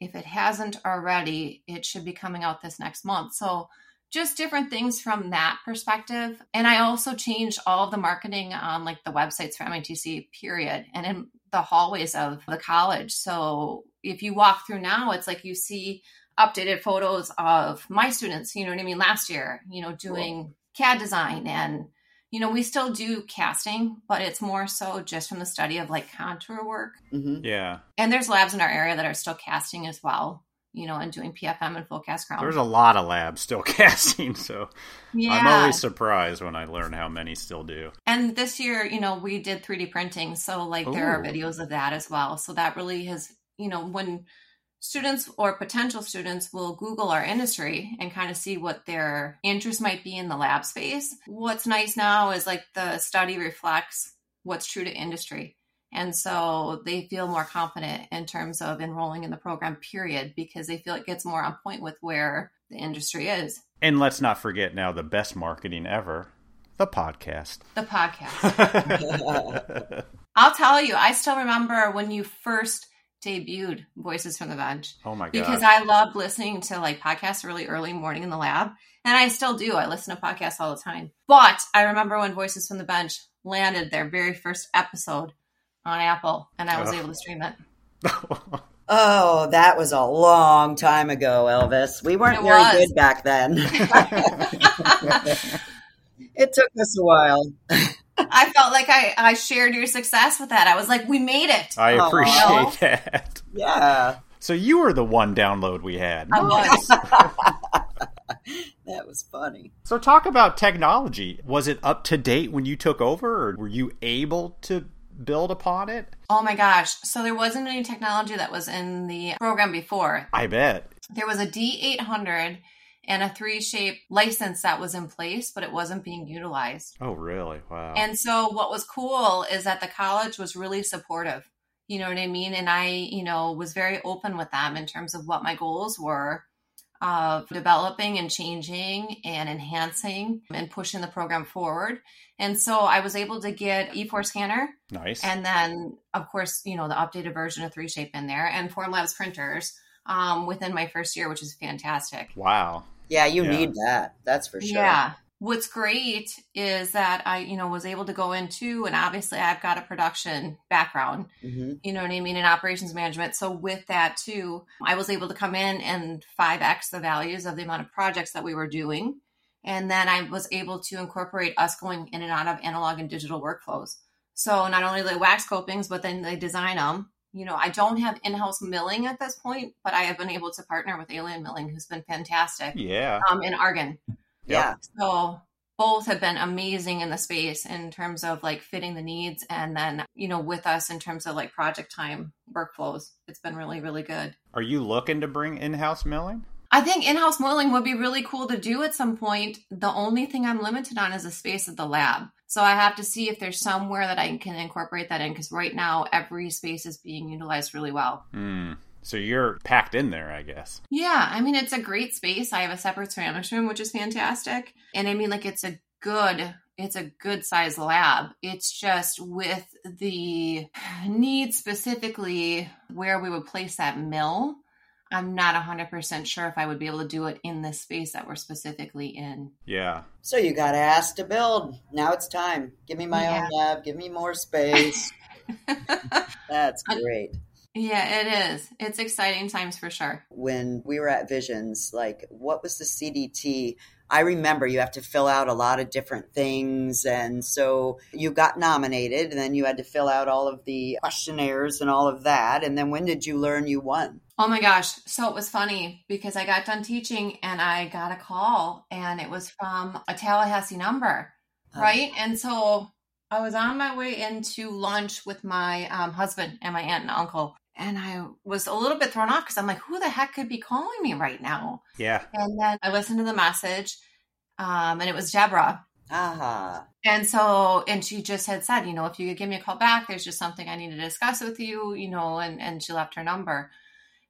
If it hasn't already, it should be coming out this next month. So just different things from that perspective. And I also changed all of the marketing on like the websites for MATC, period, and in the hallways of the college. So if you walk through now, it's like you see updated photos of my students, you know what I mean, last year, you know, doing CAD design and you know, we still do casting, but it's more so just from the study of like contour work. hmm Yeah. And there's labs in our area that are still casting as well, you know, and doing PFM and full cast crown. There's a lot of labs still casting, so yeah. I'm always surprised when I learn how many still do. And this year, you know, we did 3D printing. So, like, there are videos of that as well. So, that really has, you know, when students or potential students will Google our industry and kind of see what their interest might be in the lab space. What's nice now is like the study reflects what's true to industry. And so they feel more confident in terms of enrolling in the program, period, because they feel it gets more on point with where the industry is. And let's not forget now the best marketing ever the podcast. The podcast. I'll tell you, I still remember when you first debuted Voices from the Bench oh my god. because I loved listening to like podcasts really early morning in the lab. And I still do. I listen to podcasts all the time. But I remember when Voices from the Bench landed their very first episode on Apple and I was Oh. able to stream it. Oh, that was a long time ago, Elvis. We weren't It very was. good back then. it took us a while. I felt like I, I shared your success with that. I was like, we made it. I Oh, appreciate wow. that. Yeah, So you were the one download we had. I was. that was funny. So talk about technology. Was it up to date when you took over, or were you able to build upon it? Oh my gosh. So there wasn't any technology that was in the program before. I bet. there was a D800 and a 3Shape license that was in place, but it wasn't being utilized. Oh, really? Wow. And so what was cool is that the college was really supportive. You know what I mean? And I, you know, was very open with them in terms of what my goals were of developing and changing and enhancing and pushing the program forward. And so I was able to get E4 scanner. Nice. And then, of course, you know, the updated version of 3Shape in there and Formlabs printers um, within my first year, which is fantastic. Wow. Yeah, you Yeah. need that. That's for sure. Yeah. What's great is that I, you know, was able to go into, and obviously I've got a production background, hmm you know what I mean, in operations management. So with that too, I was able to come in and 5x the values of the amount of projects that we were doing. And then I was able to incorporate us going in and out of analog and digital workflows. So not only the wax copings, but then they design them. You know, I don't have in-house milling at this point, but I have been able to partner with Alien Milling, who's been fantastic, Yeah. um, in Argen. Yeah. So both have been amazing in the space in terms of like fitting the needs and then, you know, with us in terms of like project time workflows. It's been really, really good. Are you looking to bring in-house milling? I think in-house milling would be really cool to do at some point. The only thing I'm limited on is the space of the lab. So I have to see if there's somewhere that I can incorporate that in because right now every space is being utilized really well. Hmm. So you're packed in there, I guess. Yeah, I mean it's a great space. I have a separate ceramics room, which is fantastic. And I mean like it's a good it's a good size lab. It's just with the need specifically where we would place that mill. I'm not 100% sure if I would be able to do it in this space that we're specifically in. Yeah. So you got asked to build. Now it's time. Give me my Yeah. own lab. Give me more space. That's great. yeah, it is. It's exciting times for sure. When we were at Visions, like what was the CDT? I remember you have to fill out a lot of different things. And so you got nominated, and then you had to fill out all of the questionnaires and all of that. And then when did you learn you won? Oh my gosh. So it was funny because I got done teaching and I got a call and it was from a Tallahassee number. Uh, Right. And so I was on my way into lunch with my um, husband and my aunt and uncle. And I was a little bit thrown off because I'm like, who the heck could be calling me right now? Yeah. And then I listened to the message um, and it was Deborah. Aha. And so, and she just had said, you know, if you could give me a call back, there's just something I need to discuss with you, you know, and, and she left her number.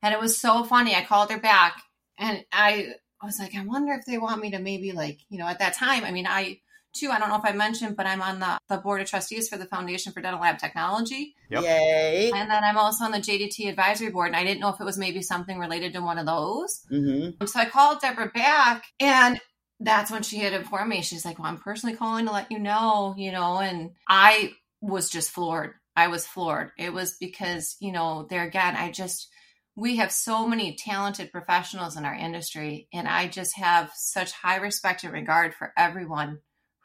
And it was so funny. I called her back and I was like, I wonder if they want me to maybe like, you know, at that time, I mean, I too, I don't know if I mentioned, but I'm on the, the board of trustees for the Foundation for Dental Lab Technology. Yep. Yay. And then I'm also on the JDT advisory board. And I didn't know if it was maybe something related to one of those. hmm So I called Deborah back and that's when she had informed me. She's like, Well, I'm personally calling to let you know, you know, and I was just floored. I was floored. It was because, you know, there again, I just, we have so many talented professionals in our industry, and I just have such high respect and regard for everyone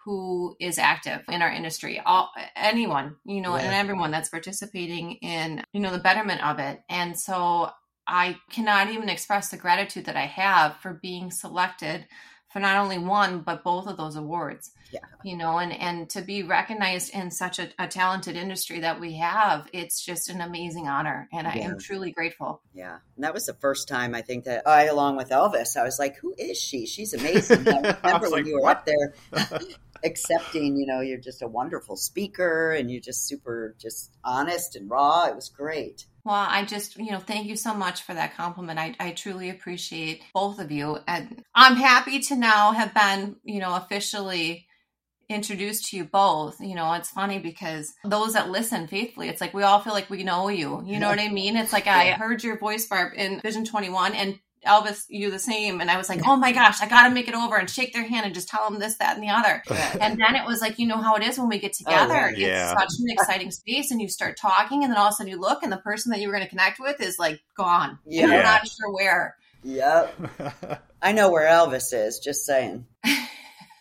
who is active in our industry all anyone you know and everyone that's participating in you know the betterment of it and so I cannot even express the gratitude that I have for being selected for not only one but both of those awards. Yeah. You know, and and to be recognized in such a, a talented industry that we have, it's just an amazing honor, and I Yeah. am truly grateful. Yeah. And that was the first time I think that I, along with Elvis, I was like, who is she? She's amazing. I remember I was when like, you were "What?" up there accepting, you know, you're just a wonderful speaker and you're just super, just honest and raw. It was great. Well, I just, you know, thank you so much for that compliment. I, I truly appreciate both of you. And I'm happy to now have been, you know, officially introduced to you both. You know, it's funny because those that listen faithfully, it's like we all feel like we know you. You know what I mean? It's like I heard your voice, Barb, in Vision 21 and Elvis, you the same. And I was like, oh my gosh, I got to make it over and shake their hand and just tell them this, that, and the other. And then it was like, you know how it is when we get together. Oh, yeah. It's such an exciting space, and you start talking, and then all of a sudden you look, and the person that you were going to connect with is like gone. Yeah. And Yeah. I'm not sure where. Yep. I know where Elvis is, just saying.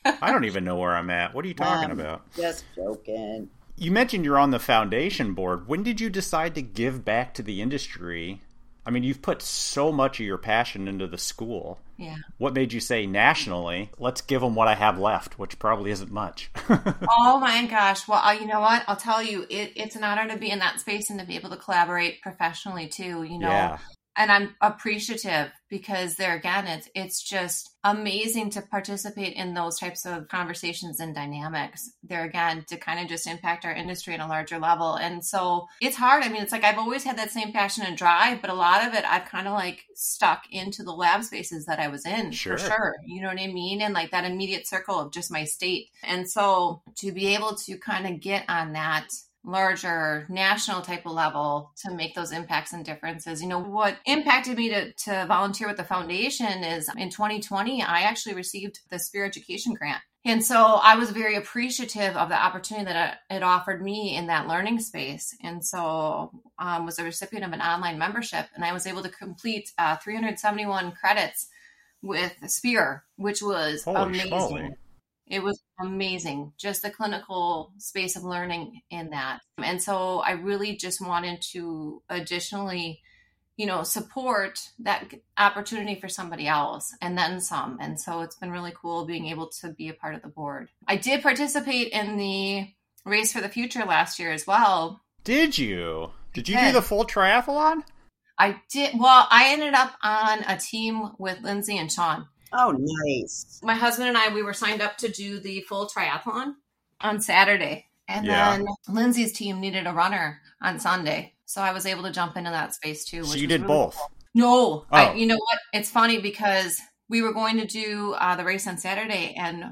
I don't even know where I'm at. What are you talking Um, about? Just joking. You mentioned you're on the foundation board. When did you decide to give back to the industry? I mean, you've put so much of your passion into the school. Yeah. What made you say nationally, let's give them what I have left, which probably isn't much? Oh my gosh. Well, you know what? I'll tell you, it, it's an honor to be in that space and to be able to collaborate professionally too. You know, yeah. And I'm appreciative because there again, it's it's just amazing to participate in those types of conversations and dynamics. There again, to kind of just impact our industry at a larger level. And so it's hard. I mean, it's like I've always had that same passion and drive, but a lot of it I've kind of like stuck into the lab spaces that I was in Sure. for sure. You know what I mean? And like that immediate circle of just my state. And so to be able to kind of get on that larger national type of level to make those impacts and differences. You know, what impacted me to, to volunteer with the foundation is in 2020, I actually received the Spear Education Grant. And so I was very appreciative of the opportunity that it, offered me in that learning space. And so um, was a recipient of an online membership and I was able to complete uh, 371 credits with Spear, which was Holy amazing. It was amazing, just the clinical space of learning in that. And so I really just wanted to additionally, you know, support that opportunity for somebody else and then some. And so it's been really cool being able to be a part of the board. I did participate in the Race for the Future last year as well. Did you? Did you do the full triathlon? I did, well, I ended up on a team with Lindsay and Sean. Oh, nice. my husband and I, we were signed up to do the full triathlon on Saturday. And Yeah. then Lindsay's team needed a runner on Sunday. So I was able to jump into that space too. So you did really both. cool. No, Oh. I, you know what? It's funny because we were going to do uh, the race on Saturday, and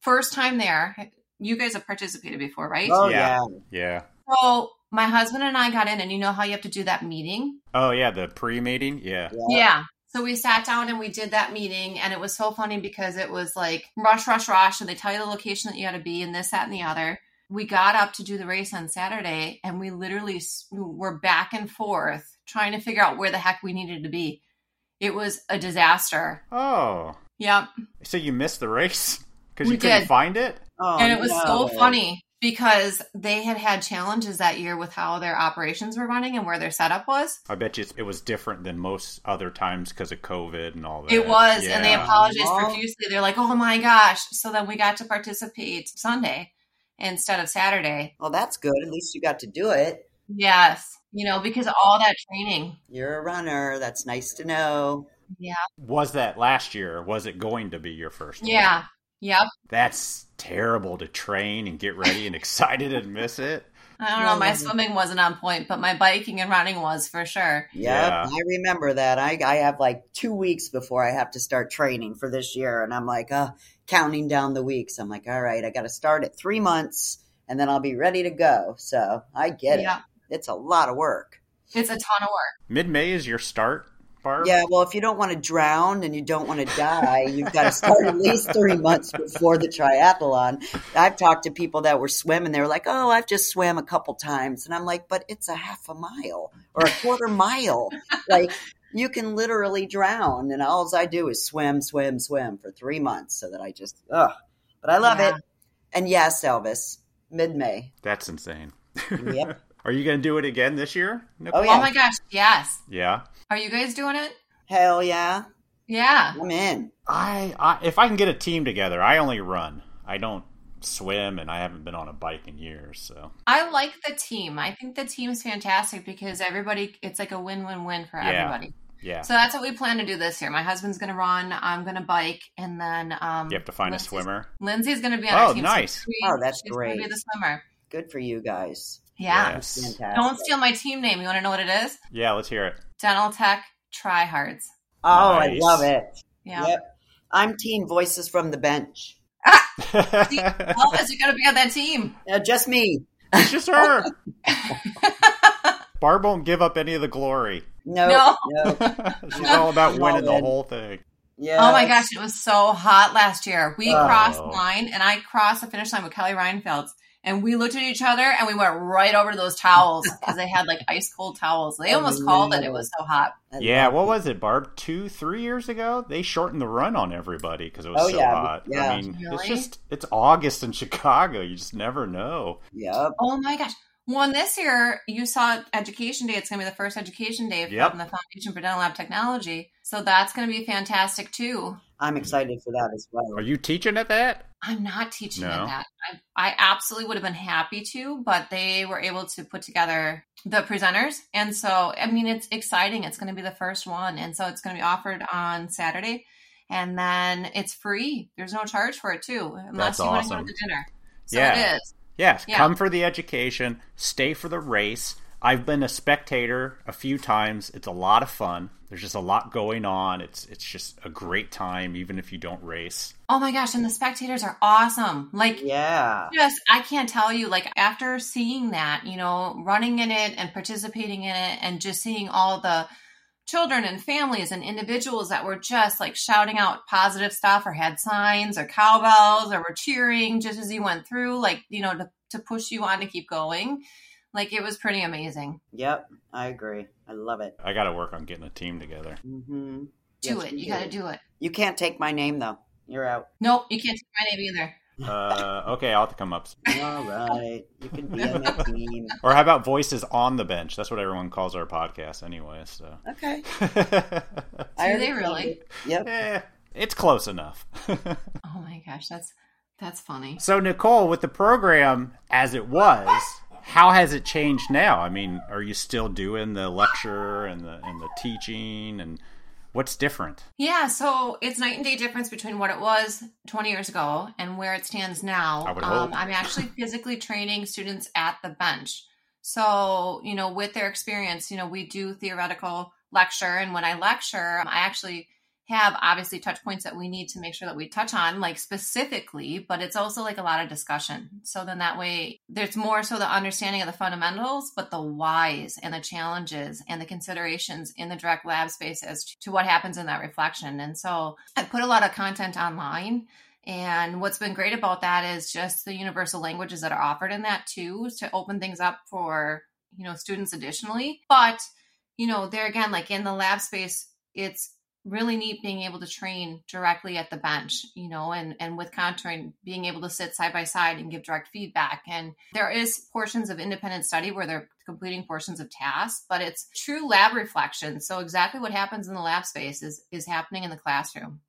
first time there, you guys have participated before, right? Oh, Yeah. yeah. Yeah. So my husband and I got in, and you know how you have to do that meeting? Oh yeah, the pre-meeting. Yeah. Yeah. So we sat down and we did that meeting, and it was so funny because it was like rush, rush, rush, and they tell you the location that you got to be, and this, that, and the other. We got up to do the race on Saturday, and we literally were back and forth trying to figure out where the heck we needed to be. It was a disaster. Oh, Yep. so you missed the race because We you couldn't find it? Oh, and it was so funny because they had had challenges that year with how their operations were running and where their setup was. I bet you it was different than most other times because of COVID and all that. It was, and they apologized Aw. profusely. They're like, "Oh my gosh!" So then we got to participate Sunday instead of Saturday. Well, that's good. At least you got to do it. Yes, you know, because all that training. You're a runner. That's nice to know. Yeah, Was that last year? Or was it going to be your first? one? yeah, yep. That's terrible to train and get ready and excited and miss it. I don't know. My swimming wasn't on point, but my biking and running was for sure. Yep, Yeah. I remember that. I, I have like two weeks before I have to start training for this year, and I'm like, uh, counting down the weeks. I'm like, all right, I got to start at three months, and then I'll be ready to go. So I get Yeah, it. It's a lot of work. it's a ton of work. Mid May is your start, Barb. Yeah, well, if you don't want to drown and you don't want to die, you've got to start at least three months before the triathlon. I've talked to people that were swimming. They were like, oh, I've just swam a couple times. And I'm like, but it's a half a mile or a quarter mile. Like, you can literally drown. And all I do is swim, swim, swim for three months so that I just, ugh. But I love Yeah. it. And yes, Elvis, mid May. That's insane. Yep. Are you going to do it again this year? Oh, Nicole? Oh, yeah. Oh my gosh, yes. Yeah. Are you guys doing it? Hell yeah. Yeah. I'm in. I, I if I can get a team together, I only run. I don't swim, and I haven't been on a bike in years. So I like the team. I think the team's fantastic because everybody, it's like a win win win for Yeah. everybody. yeah, So that's what we plan to do this year. My husband's going to run. I'm going to bike, and then um, you have to find a swimmer. Lindsay's going to be on Oh, our team. so nice. we- Oh, that's she's gonna great. be the swimmer. Good for you guys. Yeah. Yes. Don't steal my team name. You want to know what it is? Yeah, let's hear it. Dental Tech Tryhards. Oh, Nice. I love it. Yeah. Yep. I'm Teen Voices from the Bench. See, Elvis, you got to be on that team. Uh, just me. it's just her. Barb won't give up any of the glory. No. No. no. She's all about All winning the whole thing. Yeah. Oh my gosh, it was so hot last year. We Oh. crossed the line, and I crossed the finish line with Kelly Reinfelds, and we looked at each other, and we went right over to those towels because they had like ice cold towels. They Oh, almost called it. It was so hot. Yeah, what was it, Barb? Two, three years ago, they shortened the run on everybody because it was Oh, so yeah, hot. yeah. I mean, it's just it's August in Chicago. You just never know. Yep. Oh my gosh. Well, and this year you saw Education Day. It's going to be the first Education Day Yep. from the Foundation for Dental Lab Technology. So that's going to be fantastic too. I'm excited for that as well. Are you teaching at that? I'm not teaching No? at that. I, I absolutely would have been happy to, but they were able to put together the presenters. And so, I mean, it's exciting. It's going to be the first one. And so it's going to be offered on Saturday. And then it's free. There's no charge for it, too, unless That's you want to go to the dinner. So Yeah. it is. Yes, Yeah. come for the education, stay for the race. I've been a spectator a few times. It's a lot of fun. There's just a lot going on. It's it's just a great time even if you don't race. Oh my gosh. And the spectators are awesome. Like, Yeah. Yes, I can't tell you. Like after seeing that, you know, running in it and participating in it, and just seeing all the children and families and individuals that were just like shouting out positive stuff, or had signs, or cowbells, or were cheering just as you went through, like you know, to to push you on to keep going. Like it was pretty amazing. Yep. I agree. I love it. I got to work on getting a team together. hmm Do it. You got to do it. You can't take my name though. You're out. Nope, you can't take my name either. Uh, okay, I'll have to come up. All right. You can be on my team. Or how about voices on the bench? That's what everyone calls our podcast anyway. So, Okay. are they really? you. Yep. eh, it's close enough. Oh my gosh, that's that's funny. So, Nicole, with the program as it was, how has it changed now? I mean, are you still doing the lecture and the and the teaching, and what's different? Yeah, so it's night and day difference between what it was 20 years ago and where it stands now. I would Um, hope. I'm actually physically training students at the bench. So, you know, with their experience, you know, we do theoretical lecture. And when I lecture, I actually have obviously touch points that we need to make sure that we touch on, like specifically, but it's also like a lot of discussion. So then that way there's more so the understanding of the fundamentals, but the whys and the challenges and the considerations in the direct lab space as to what happens in that reflection. And so I put a lot of content online. And what's been great about that is just the universal languages that are offered in that too, to open things up for, you know, students additionally. But, you know, there again, like in the lab space, it's really neat being able to train directly at the bench you know and and with contouring being able to sit side by side and give direct feedback. And there is portions of independent study where they're completing portions of tasks but it's true lab reflection. So exactly what happens in the lab space is is happening in the classroom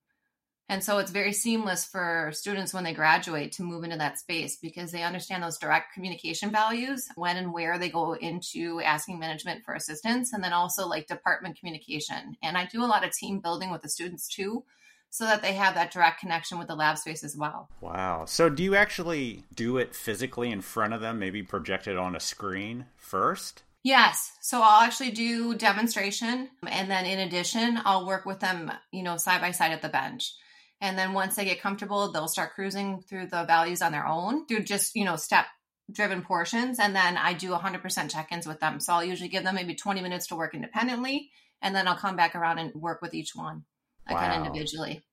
and so it's very seamless for students when they graduate to move into that space because they understand those direct communication values when and where they go into asking management for assistance and then also like department communication. And I do a lot of team building with the students too so that they have that direct connection with the lab space as well. Wow. So, do you actually do it physically in front of them? Maybe project it on a screen first? Yes. So I'll actually do demonstration and then in addition, I'll work with them, you know, side by side at the bench. And then once they get comfortable, they'll start cruising through the values on their own through just, you know, step driven portions. And then I do 100% check ins with them. So I'll usually give them maybe 20 minutes to work independently. And then I'll come back around and work with each one, like Wow. individually.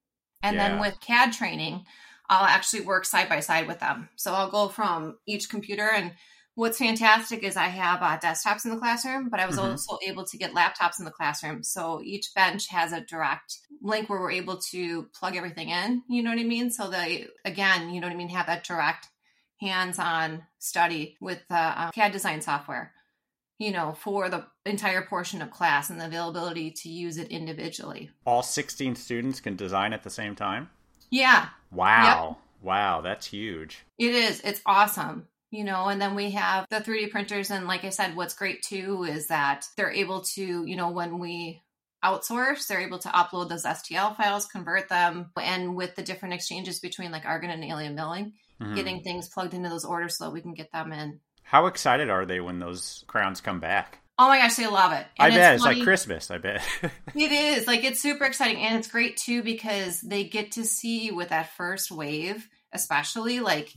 And Yeah. then with CAD training, I'll actually work side by side with them. So I'll go from each computer and what's fantastic is I have uh, desktops in the classroom, but I was Mhm. also able to get laptops in the classroom. So each bench has a direct link where we're able to plug everything in. You know what I mean? So they, again, you know what I mean, have that direct hands-on study with the uh, CAD design software. You know, for the entire portion of class and the availability to use it individually. All 16 students can design at the same time? Yeah, Wow. Wow, that's huge. It is. It's awesome. You know, and then we have the 3D printers. And like I said, what's great too is that they're able to, you know, when we outsource, they're able to upload those STL files, convert them, and with the different exchanges between like Argen and Alien Milling, Mhm. getting things plugged into those orders so that we can get them in. How excited are they when those crowns come back? Oh my gosh, they love it. I bet it's funny- like Christmas. I bet. It is like it's super exciting and it's great too because they get to see with that first wave, especially like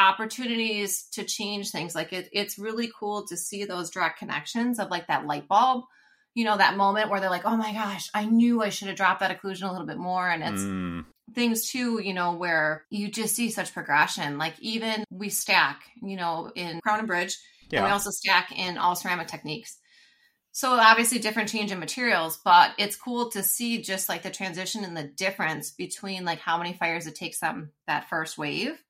opportunities to change things. Like it, it's really cool to see those direct connections of like that light bulb, you know, that moment where they're like, oh my gosh, I knew I should have dropped that occlusion a little bit more. And it's Mm, things too, you know, where you just see such progression. Like even we stack, you know, in Crown and Bridge, and we also stack in all ceramic techniques. So obviously different change in materials, but it's cool to see just like the transition and the difference between like how many fires it takes them that first wave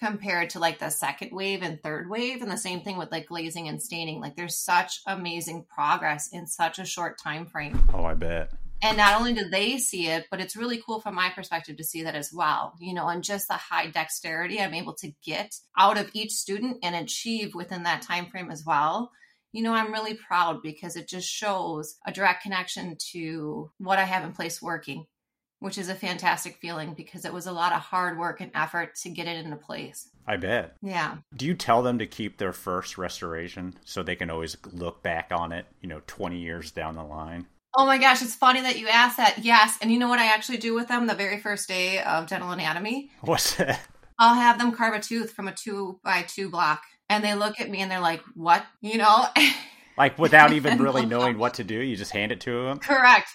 compared to like the second wave and third wave and the same thing with like glazing and staining like there's such amazing progress in such a short time frame Oh, I bet. and not only do they see it, but it's really cool from my perspective to see that as well. You know, and just the high dexterity I'm able to get out of each student and achieve within that time frame as well. You know, I'm really proud because it just shows a direct connection to what I have in place working, which is a fantastic feeling because it was a lot of hard work and effort to get it into place. I bet. Yeah. Do you tell them to keep their first restoration so they can always look back on it, you know, 20 years down the line? Oh my gosh, it's funny that you asked that. Yes. And you know what I actually do with them the very first day of dental anatomy? What's that? I'll have them carve a tooth from a two by two block. And they look at me and they're like, what? You know? Like without even really knowing what to do, you just hand it to them? Correct.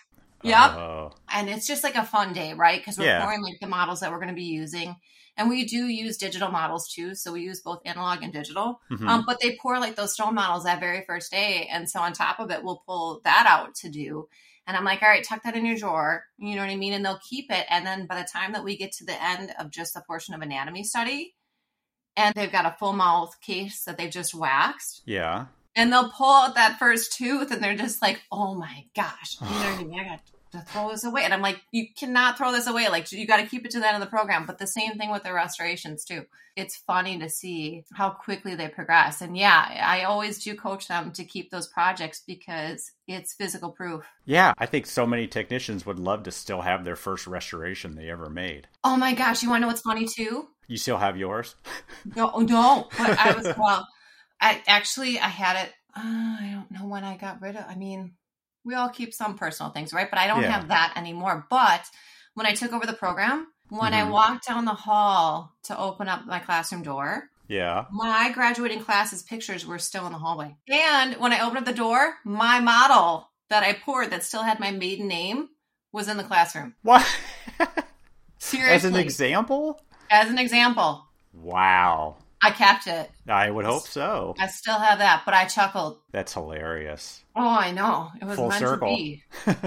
Yep. Oh. and it's just like a fun day, right? Because we're Yeah. pouring like the models that we're going to be using. And we do use digital models too. So we use both analog and digital. Mhm. Um, but they pour like those stone models that very first day. And so on top of it, we'll pull that out to do. And I'm like, all right, tuck that in your drawer. You know what I mean? And they'll keep it. And then by the time that we get to the end of just a portion of anatomy study, and they've got a full mouth case that they've just waxed, yeah. and they'll pull out that first tooth and they're just like, oh my gosh, you know what I mean? I got to throw this away. And I'm like, you cannot throw this away. Like, you got to keep it to the end of the program. But the same thing with the restorations, too. It's funny to see how quickly they progress. And yeah, I always do coach them to keep those projects because it's physical proof. Yeah. I think so many technicians would love to still have their first restoration they ever made. Oh my gosh, you want to know what's funny, too? You still have yours? No, no. But I was, well, I actually, I had it, uh, I don't know when I got rid of I mean, we all keep some personal things, right? But I don't Yeah. have that anymore. But when I took over the program, when I Mhm. walked down the hall to open up my classroom door, Yeah. my graduating class's pictures were still in the hallway. And when I opened up the door, my model that I poured that still had my maiden name was in the classroom. What? Seriously. As an example? As an example, Wow. I kept it. I would hope so. I still have that, but I chuckled. That's hilarious. Oh, I know. It was Full circle. that's,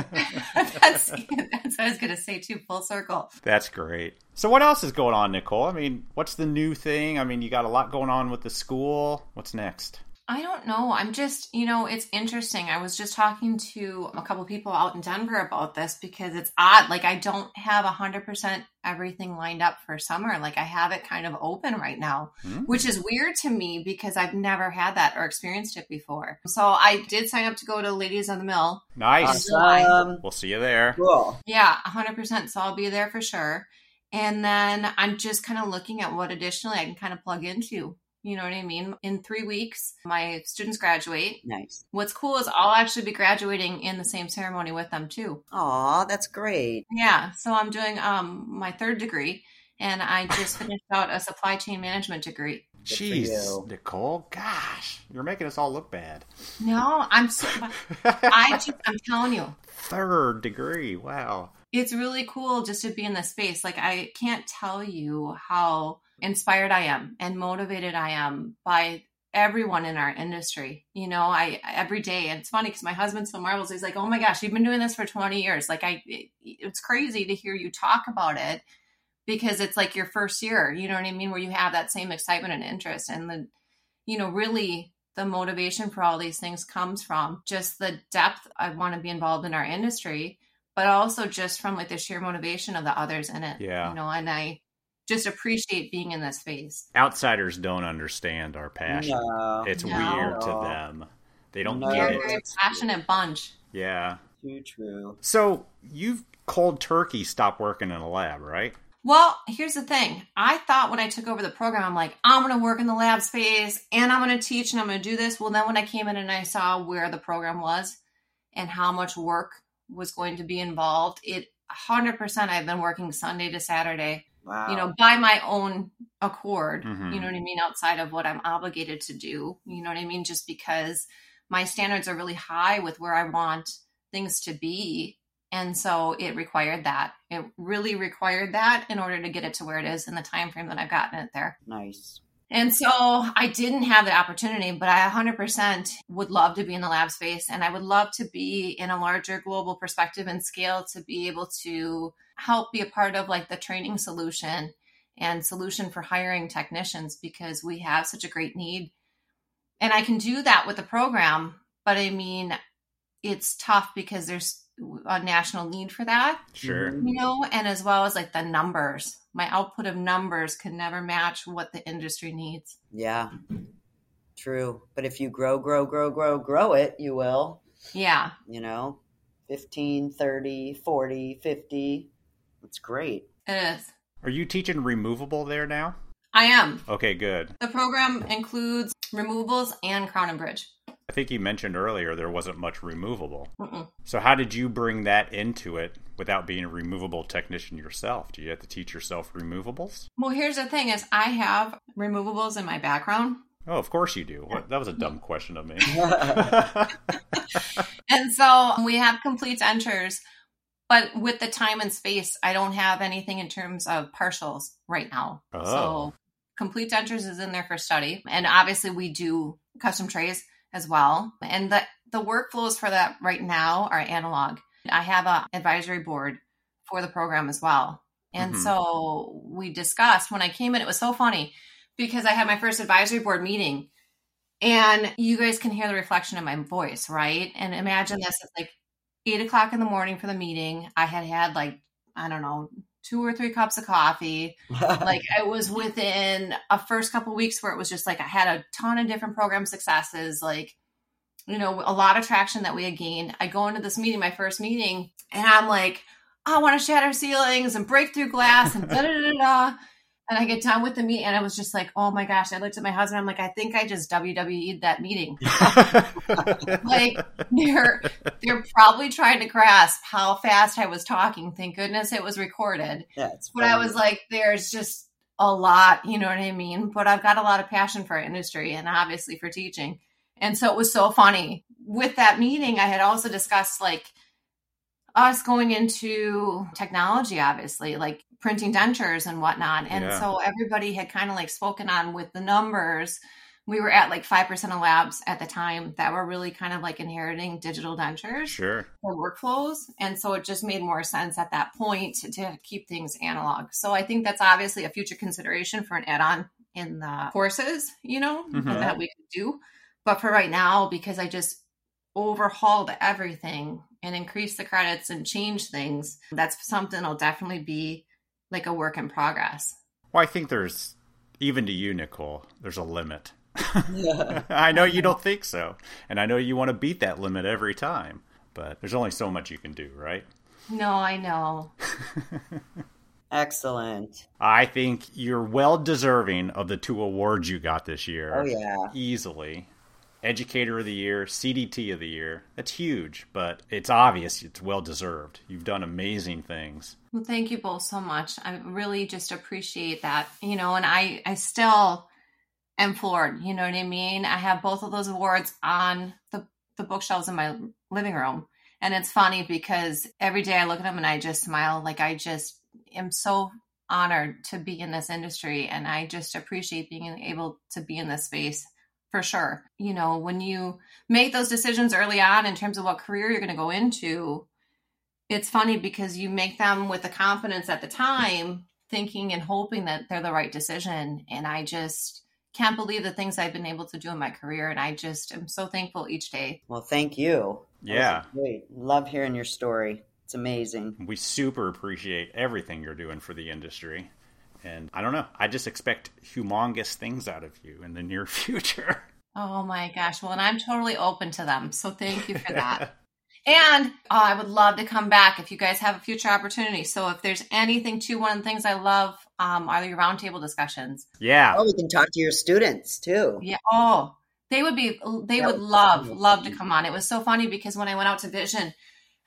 that's what I was going to say, too. Full circle. That's great. So, what else is going on, Nicole? I mean, what's the new thing? I mean, you got a lot going on with the school. What's next? I don't know. I'm just, you know, it's interesting. I was just talking to a couple people out in Denver about this because it's odd. Like, I don't have 100% everything lined up for summer. Like, I have it kind of open right now, Hmm? which is weird to me because I've never had that or experienced it before. So, I did sign up to go to Ladies on the Mill. Nice. Awesome. We'll see you there. Cool. Yeah, 100%. So, I'll be there for sure. And then I'm just kind of looking at what additionally I can kind of plug into. You know what I mean? In three weeks, my students graduate. Nice. What's cool is I'll actually be graduating in the same ceremony with them too. Aw, that's great. Yeah, so I'm doing um my third degree and I just finished out a supply chain management degree. Good Jeez. Nicole. Gosh, you're making us all look bad. No, I'm so I just I'm telling you, Third degree. Wow. it's really cool just to be in this space. Like I can't tell you how inspired I am and motivated I am by everyone in our industry. You know, I every day and it's funny because my husband still marvels. He's like, "Oh my gosh, you've been doing this for 20 years." Like I, it- it's crazy to hear you talk about it because it's like your first year. You know what I mean? Where you have that same excitement and interest, and the, you know, really the motivation for all these things comes from just the depth I want to be involved in our industry, but also just from like the sheer motivation of the others in it. Yeah. You know, and I just appreciate being in this space. Outsiders don't understand our passion. No. It's No. weird to them. They don't No. get You're a it. very passionate bunch. Yeah. Too true. So you've cold turkey stopped working in a lab, right? Well, here's the thing. I thought when I took over the program, I'm like, I'm going to work in the lab space and I'm going to teach and I'm going to do this. Well, then when I came in and I saw where the program was and how much work was going to be involved, it 100% I've been working Sunday to Saturday, Wow. you know, by my own accord. Mhm. You know what I mean? Outside of what I'm obligated to do. You know what I mean? Just because my standards are really high with where I want things to be. And so it required that. It really required that in order to get it to where it is in the time frame that I've gotten it there. nice. And so I didn't have the opportunity, but I 100% would love to be in the lab space and I would love to be in a larger global perspective and scale to be able to help be a part of like the training solution and solution for hiring technicians because we have such a great need. And I can do that with the program, but I mean, it's tough because there's a national need for that, Sure. Mhm. you know, and as well as like the numbers. My output of numbers can never match what the industry needs. Yeah. True. But if you grow, grow, grow, grow, grow it, you will, Yeah. you know, 15, 30, 40, 50. It's great. It is. Are you teaching removable there now? I am. Okay, good. The program includes removables and crown and bridge. I think you mentioned earlier there wasn't much removable. Mm-mm. So how did you bring that into it without being a removable technician yourself? Do you have to teach yourself removables? Well, here's the thing is I have removables in my background. Oh, of course you do. What, that was a dumb question of me. And so we have complete dentures, but with the time and space, I don't have anything in terms of partials right now. Oh. So complete dentures is in there for study. And obviously we do custom trays as well. And the, the workflows for that right now are analog. I have a advisory board for the program as well. And Mhm. so we discussed when I came in, it was so funny because I had my first advisory board meeting and you guys can hear the reflection of my voice, right? And imagine this it's like eight o'clock in the morning for the meeting. I had had like, I don't know, two or three cups of coffee. Like I was within a first couple weeks where it was just like I had a ton of different program successes, like, you know, a lot of traction that we had gained. I go into this meeting, my first meeting, and I'm like, I want to shatter ceilings and break through glass and da da da da. And I get done with the meeting, and I was just like, oh my gosh. I looked at my husband. I'm like, I think I just WWE'd that meeting. like they're they're probably trying to grasp how fast I was talking. Thank goodness it was recorded. yeah, But I was like, there's just a lot, you know what I mean? But I've got a lot of passion for industry and obviously for teaching. And so it was so funny. With that meeting, I had also discussed like us going into technology, obviously, like printing dentures and whatnot. And Yeah. so everybody had kind of like spoken on with the numbers. We were at like 5% of labs at the time that were really kind of like inheriting digital dentures sure. for workflows. And so it just made more sense at that point to, keep things analog. So I think that's obviously a future consideration for an add on in the courses, you know, Mhm. that we could do. But for right now, because I just overhauled everything and increased the credits and changed things, that's something will definitely be like a work in progress. Well, I think there's, even to you, Nicole, there's a limit. Yeah. I know you don't think so. And I know you want to beat that limit every time. But there's only so much you can do, right? No, I know. Excellent. I think you're well deserving of the two awards you got this year. Oh, yeah. Easily. Educator of the Year, CDT of the Year. That's huge, but it's obvious it's well deserved. You've done amazing things. Well, thank you both so much. I really just appreciate that, you know, and I, I still am floored. You know what I mean? I have both of those awards on the, the bookshelves in my living room. And it's funny because every day I look at them and I just smile. Like I just am so honored to be in this industry. And I just appreciate being able to be in this space for sure. You know, when you make those decisions early on in terms of what career you're going to go into, it's funny because you make them with the confidence at the time, thinking and hoping that they're the right decision. And I just can't believe the things I've been able to do in my career. And I just am so thankful each day. Well, thank you. Yeah. Great. Love hearing your story. It's amazing. We super appreciate everything you're doing for the industry. And I don't know, I just expect humongous things out of you in the near future. Oh my gosh. Well, and I'm totally open to them. So thank you for that. And oh, I would love to come back if you guys have a future opportunity. So if there's anything too, one of the things I love um, are your roundtable discussions. yeah. Oh, we can talk to your students too. Yeah. Oh, they would be. They That would would- love love to come on. It was so funny because when I went out to Vision,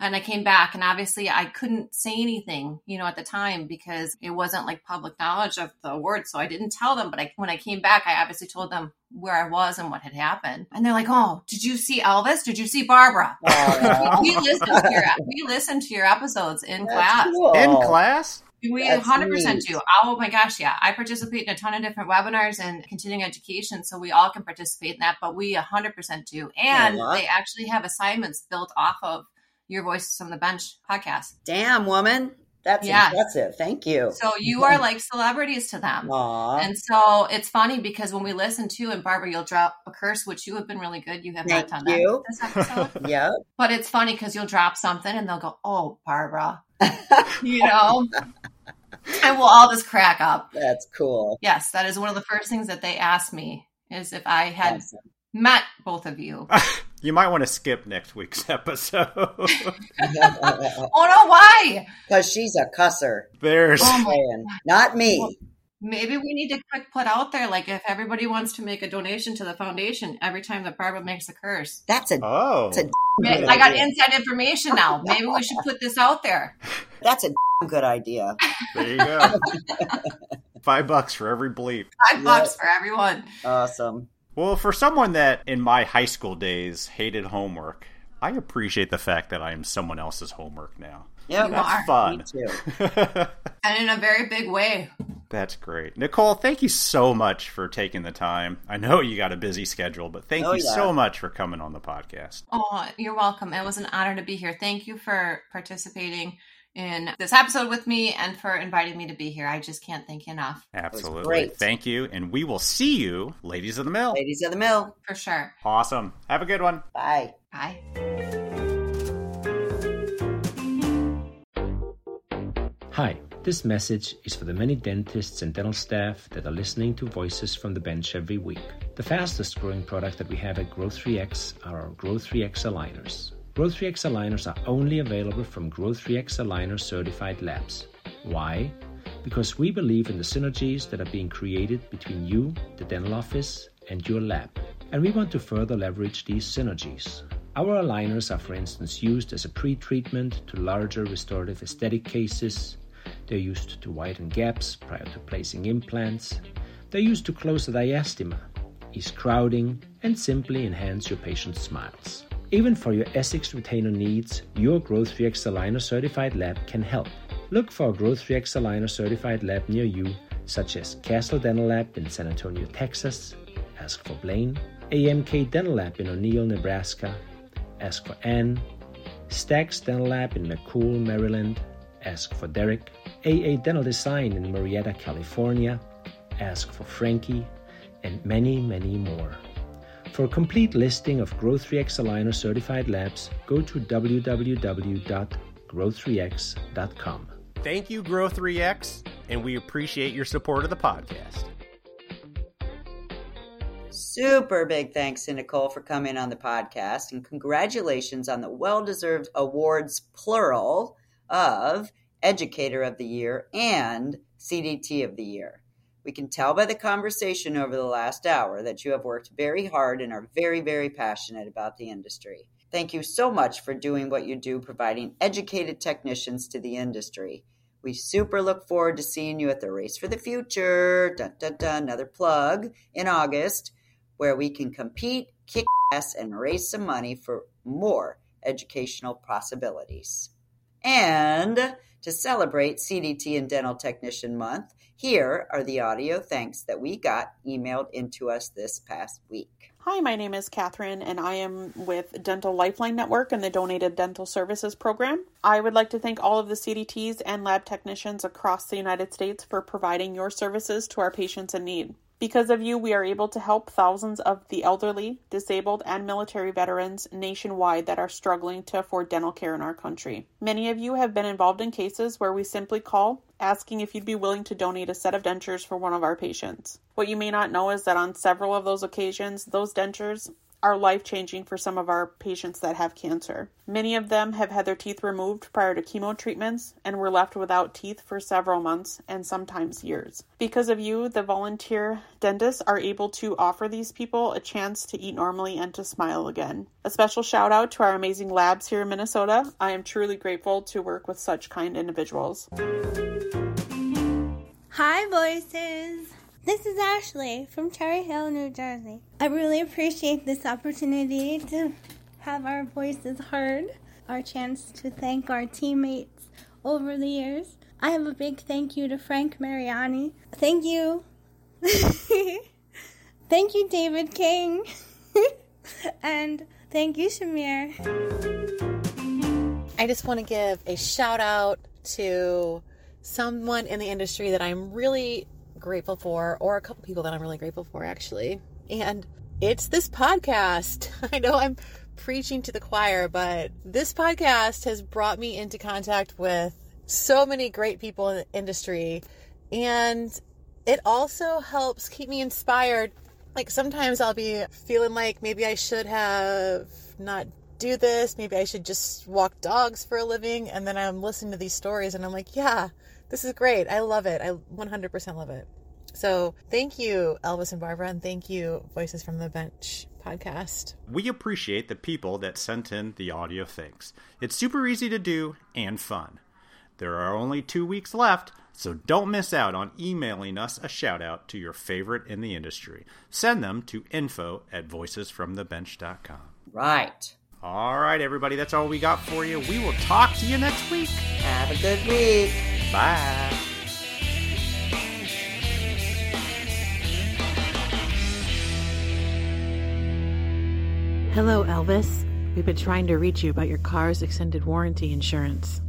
and I came back, and obviously I couldn't say anything, you know, at the time because it wasn't like public knowledge of the award. So I didn't tell them. But I, when I came back, I obviously told them where I was and what had happened. And they're like, "Oh, did you see Elvis? Did you see Barbara?" Oh, Aw, we listened to your we listened to your episodes in that's class. cool. In class? We That's 100% neat. do. Oh my gosh, yeah. I participate in a ton of different webinars and continuing education, so we all can participate in that, but we 100% do. And Yeah. they actually have assignments built off of your Voices from the Bench podcast. Damn, woman. That's Yeah. impressive. Thank you. So you are like celebrities to them. Aw. And so it's funny because when we listen to, and Barbara, you'll drop a curse, which you have been really good. You have Thank not done you. that this episode. Yep. but it's funny because you'll drop something and they'll go, Oh, Barbara. You know? and we'll all just crack up. That's cool. Yes, that is one of the first things that they ask me is if I had Awesome. Met both of you. You might want to skip next week's episode. oh no, why? Because she's a cusser. There's Oh Not me. Maybe we need to quick put out there, like if everybody wants to make a donation to the foundation every time that Barbara makes a curse. That's a oh, That's a good I got idea. inside information now. Maybe we should put this out there. that's a good idea. there you go. Five bucks for every bleep. Five bucks for everyone. Awesome. Well, for someone that in my high school days hated homework, I appreciate the fact that I am someone else's homework now. Yep. You That's are. Me fun. too. And in a very big way. That's great. Nicole, thank you so much for taking the time. I know you got a busy schedule, but thank Oh, you yeah. so much for coming on the podcast. Oh, you're welcome. It was an honor to be here. Thank you for participating in this episode with me and for inviting me to be here. I just can't thank you enough. Absolutely. great. Thank you. And we will see you, ladies of the mill. Ladies of the mill. For sure. Awesome. Have a good one. Bye. Bye. Hi, this message is for the many dentists and dental staff that are listening to Voices from the Bench every week. The fastest growing product that we have at Grow3X are our Grow3X aligners. Grow3X aligners are only available from Grow3X aligner certified labs. Why? Because we believe in the synergies that are being created between you, the dental office, and your lab. And we want to further leverage these synergies. Our aligners are, for instance, used as a pre treatment to larger restorative aesthetic cases. They're used to widen gaps prior to placing implants. They're used to close the diastema, ease crowding, and simply enhance your patient's smiles. Even for your Essix retainer needs, your Grow3X Aligner certified lab can help. Look for a Grow3X Aligner certified lab near you, such as Castle Dental Lab in San Antonio, Texas. Ask for Blaine. AMK Dental Lab in O'Neill, Nebraska. Ask for Ann. Stacks Dental Lab in McCool, Maryland. Ask for Derek. AA Dental Design in Marietta, California. Ask for Frankie. And many, many more. For a complete listing of Grow3X Aligner certified labs, go to www.grow3x.com. Thank you, Grow3X, and we appreciate your support of the podcast. Super big thanks to Nicole for coming on the podcast and congratulations on the well deserved awards, plural, of Educator of the Year and CDT of the Year. We can tell by the conversation over the last hour that you have worked very hard and are very, very passionate about the industry. Thank you so much for doing what you do, providing educated technicians to the industry. We super look forward to seeing you at the Race for the Future, dun, dun, dun, another plug, in August, where we can compete, kick ass, and raise some money for more educational possibilities. And to celebrate CDT and Dental Technician Month, here are the audio thanks that we got emailed into us this past week. Hi, my name is Catherine, and I am with Dental Lifeline Network and the Donated Dental Services Program. I would like to thank all of the CDTs and lab technicians across the United States for providing your services to our patients in need. Because of you, we are able to help thousands of the elderly, disabled, and military veterans nationwide that are struggling to afford dental care in our country. Many of you have been involved in cases where we simply call asking if you'd be willing to donate a set of dentures for one of our patients. What you may not know is that on several of those occasions, those dentures are life changing for some of our patients that have cancer. Many of them have had their teeth removed prior to chemo treatments and were left without teeth for several months and sometimes years. Because of you, the volunteer dentists are able to offer these people a chance to eat normally and to smile again. A special shout out to our amazing labs here in Minnesota. I am truly grateful to work with such kind individuals. Hi, voices. This is Ashley from Cherry Hill, New Jersey. I really appreciate this opportunity to have our voices heard, our chance to thank our teammates over the years. I have a big thank you to Frank Mariani. Thank you. thank you, David King. and thank you, Shamir. I just want to give a shout out to someone in the industry that I'm really grateful for, or a couple people that I'm really grateful for, actually. And it's this podcast. I know I'm preaching to the choir, but this podcast has brought me into contact with so many great people in the industry. And it also helps keep me inspired. Like sometimes I'll be feeling like maybe I should have not do this. Maybe I should just walk dogs for a living. And then I'm listening to these stories and I'm like, yeah, this is great. I love it. I 100% love it. So thank you, Elvis and Barbara, and thank you, Voices from the Bench podcast. We appreciate the people that sent in the audio things. It's super easy to do and fun. There are only two weeks left, so don't miss out on emailing us a shout out to your favorite in the industry. Send them to info at voicesfromthebench.com. Right. All right, everybody, that's all we got for you. We will talk to you next week. Have a good week. Bye. Hello, Elvis. We've been trying to reach you about your car's extended warranty insurance.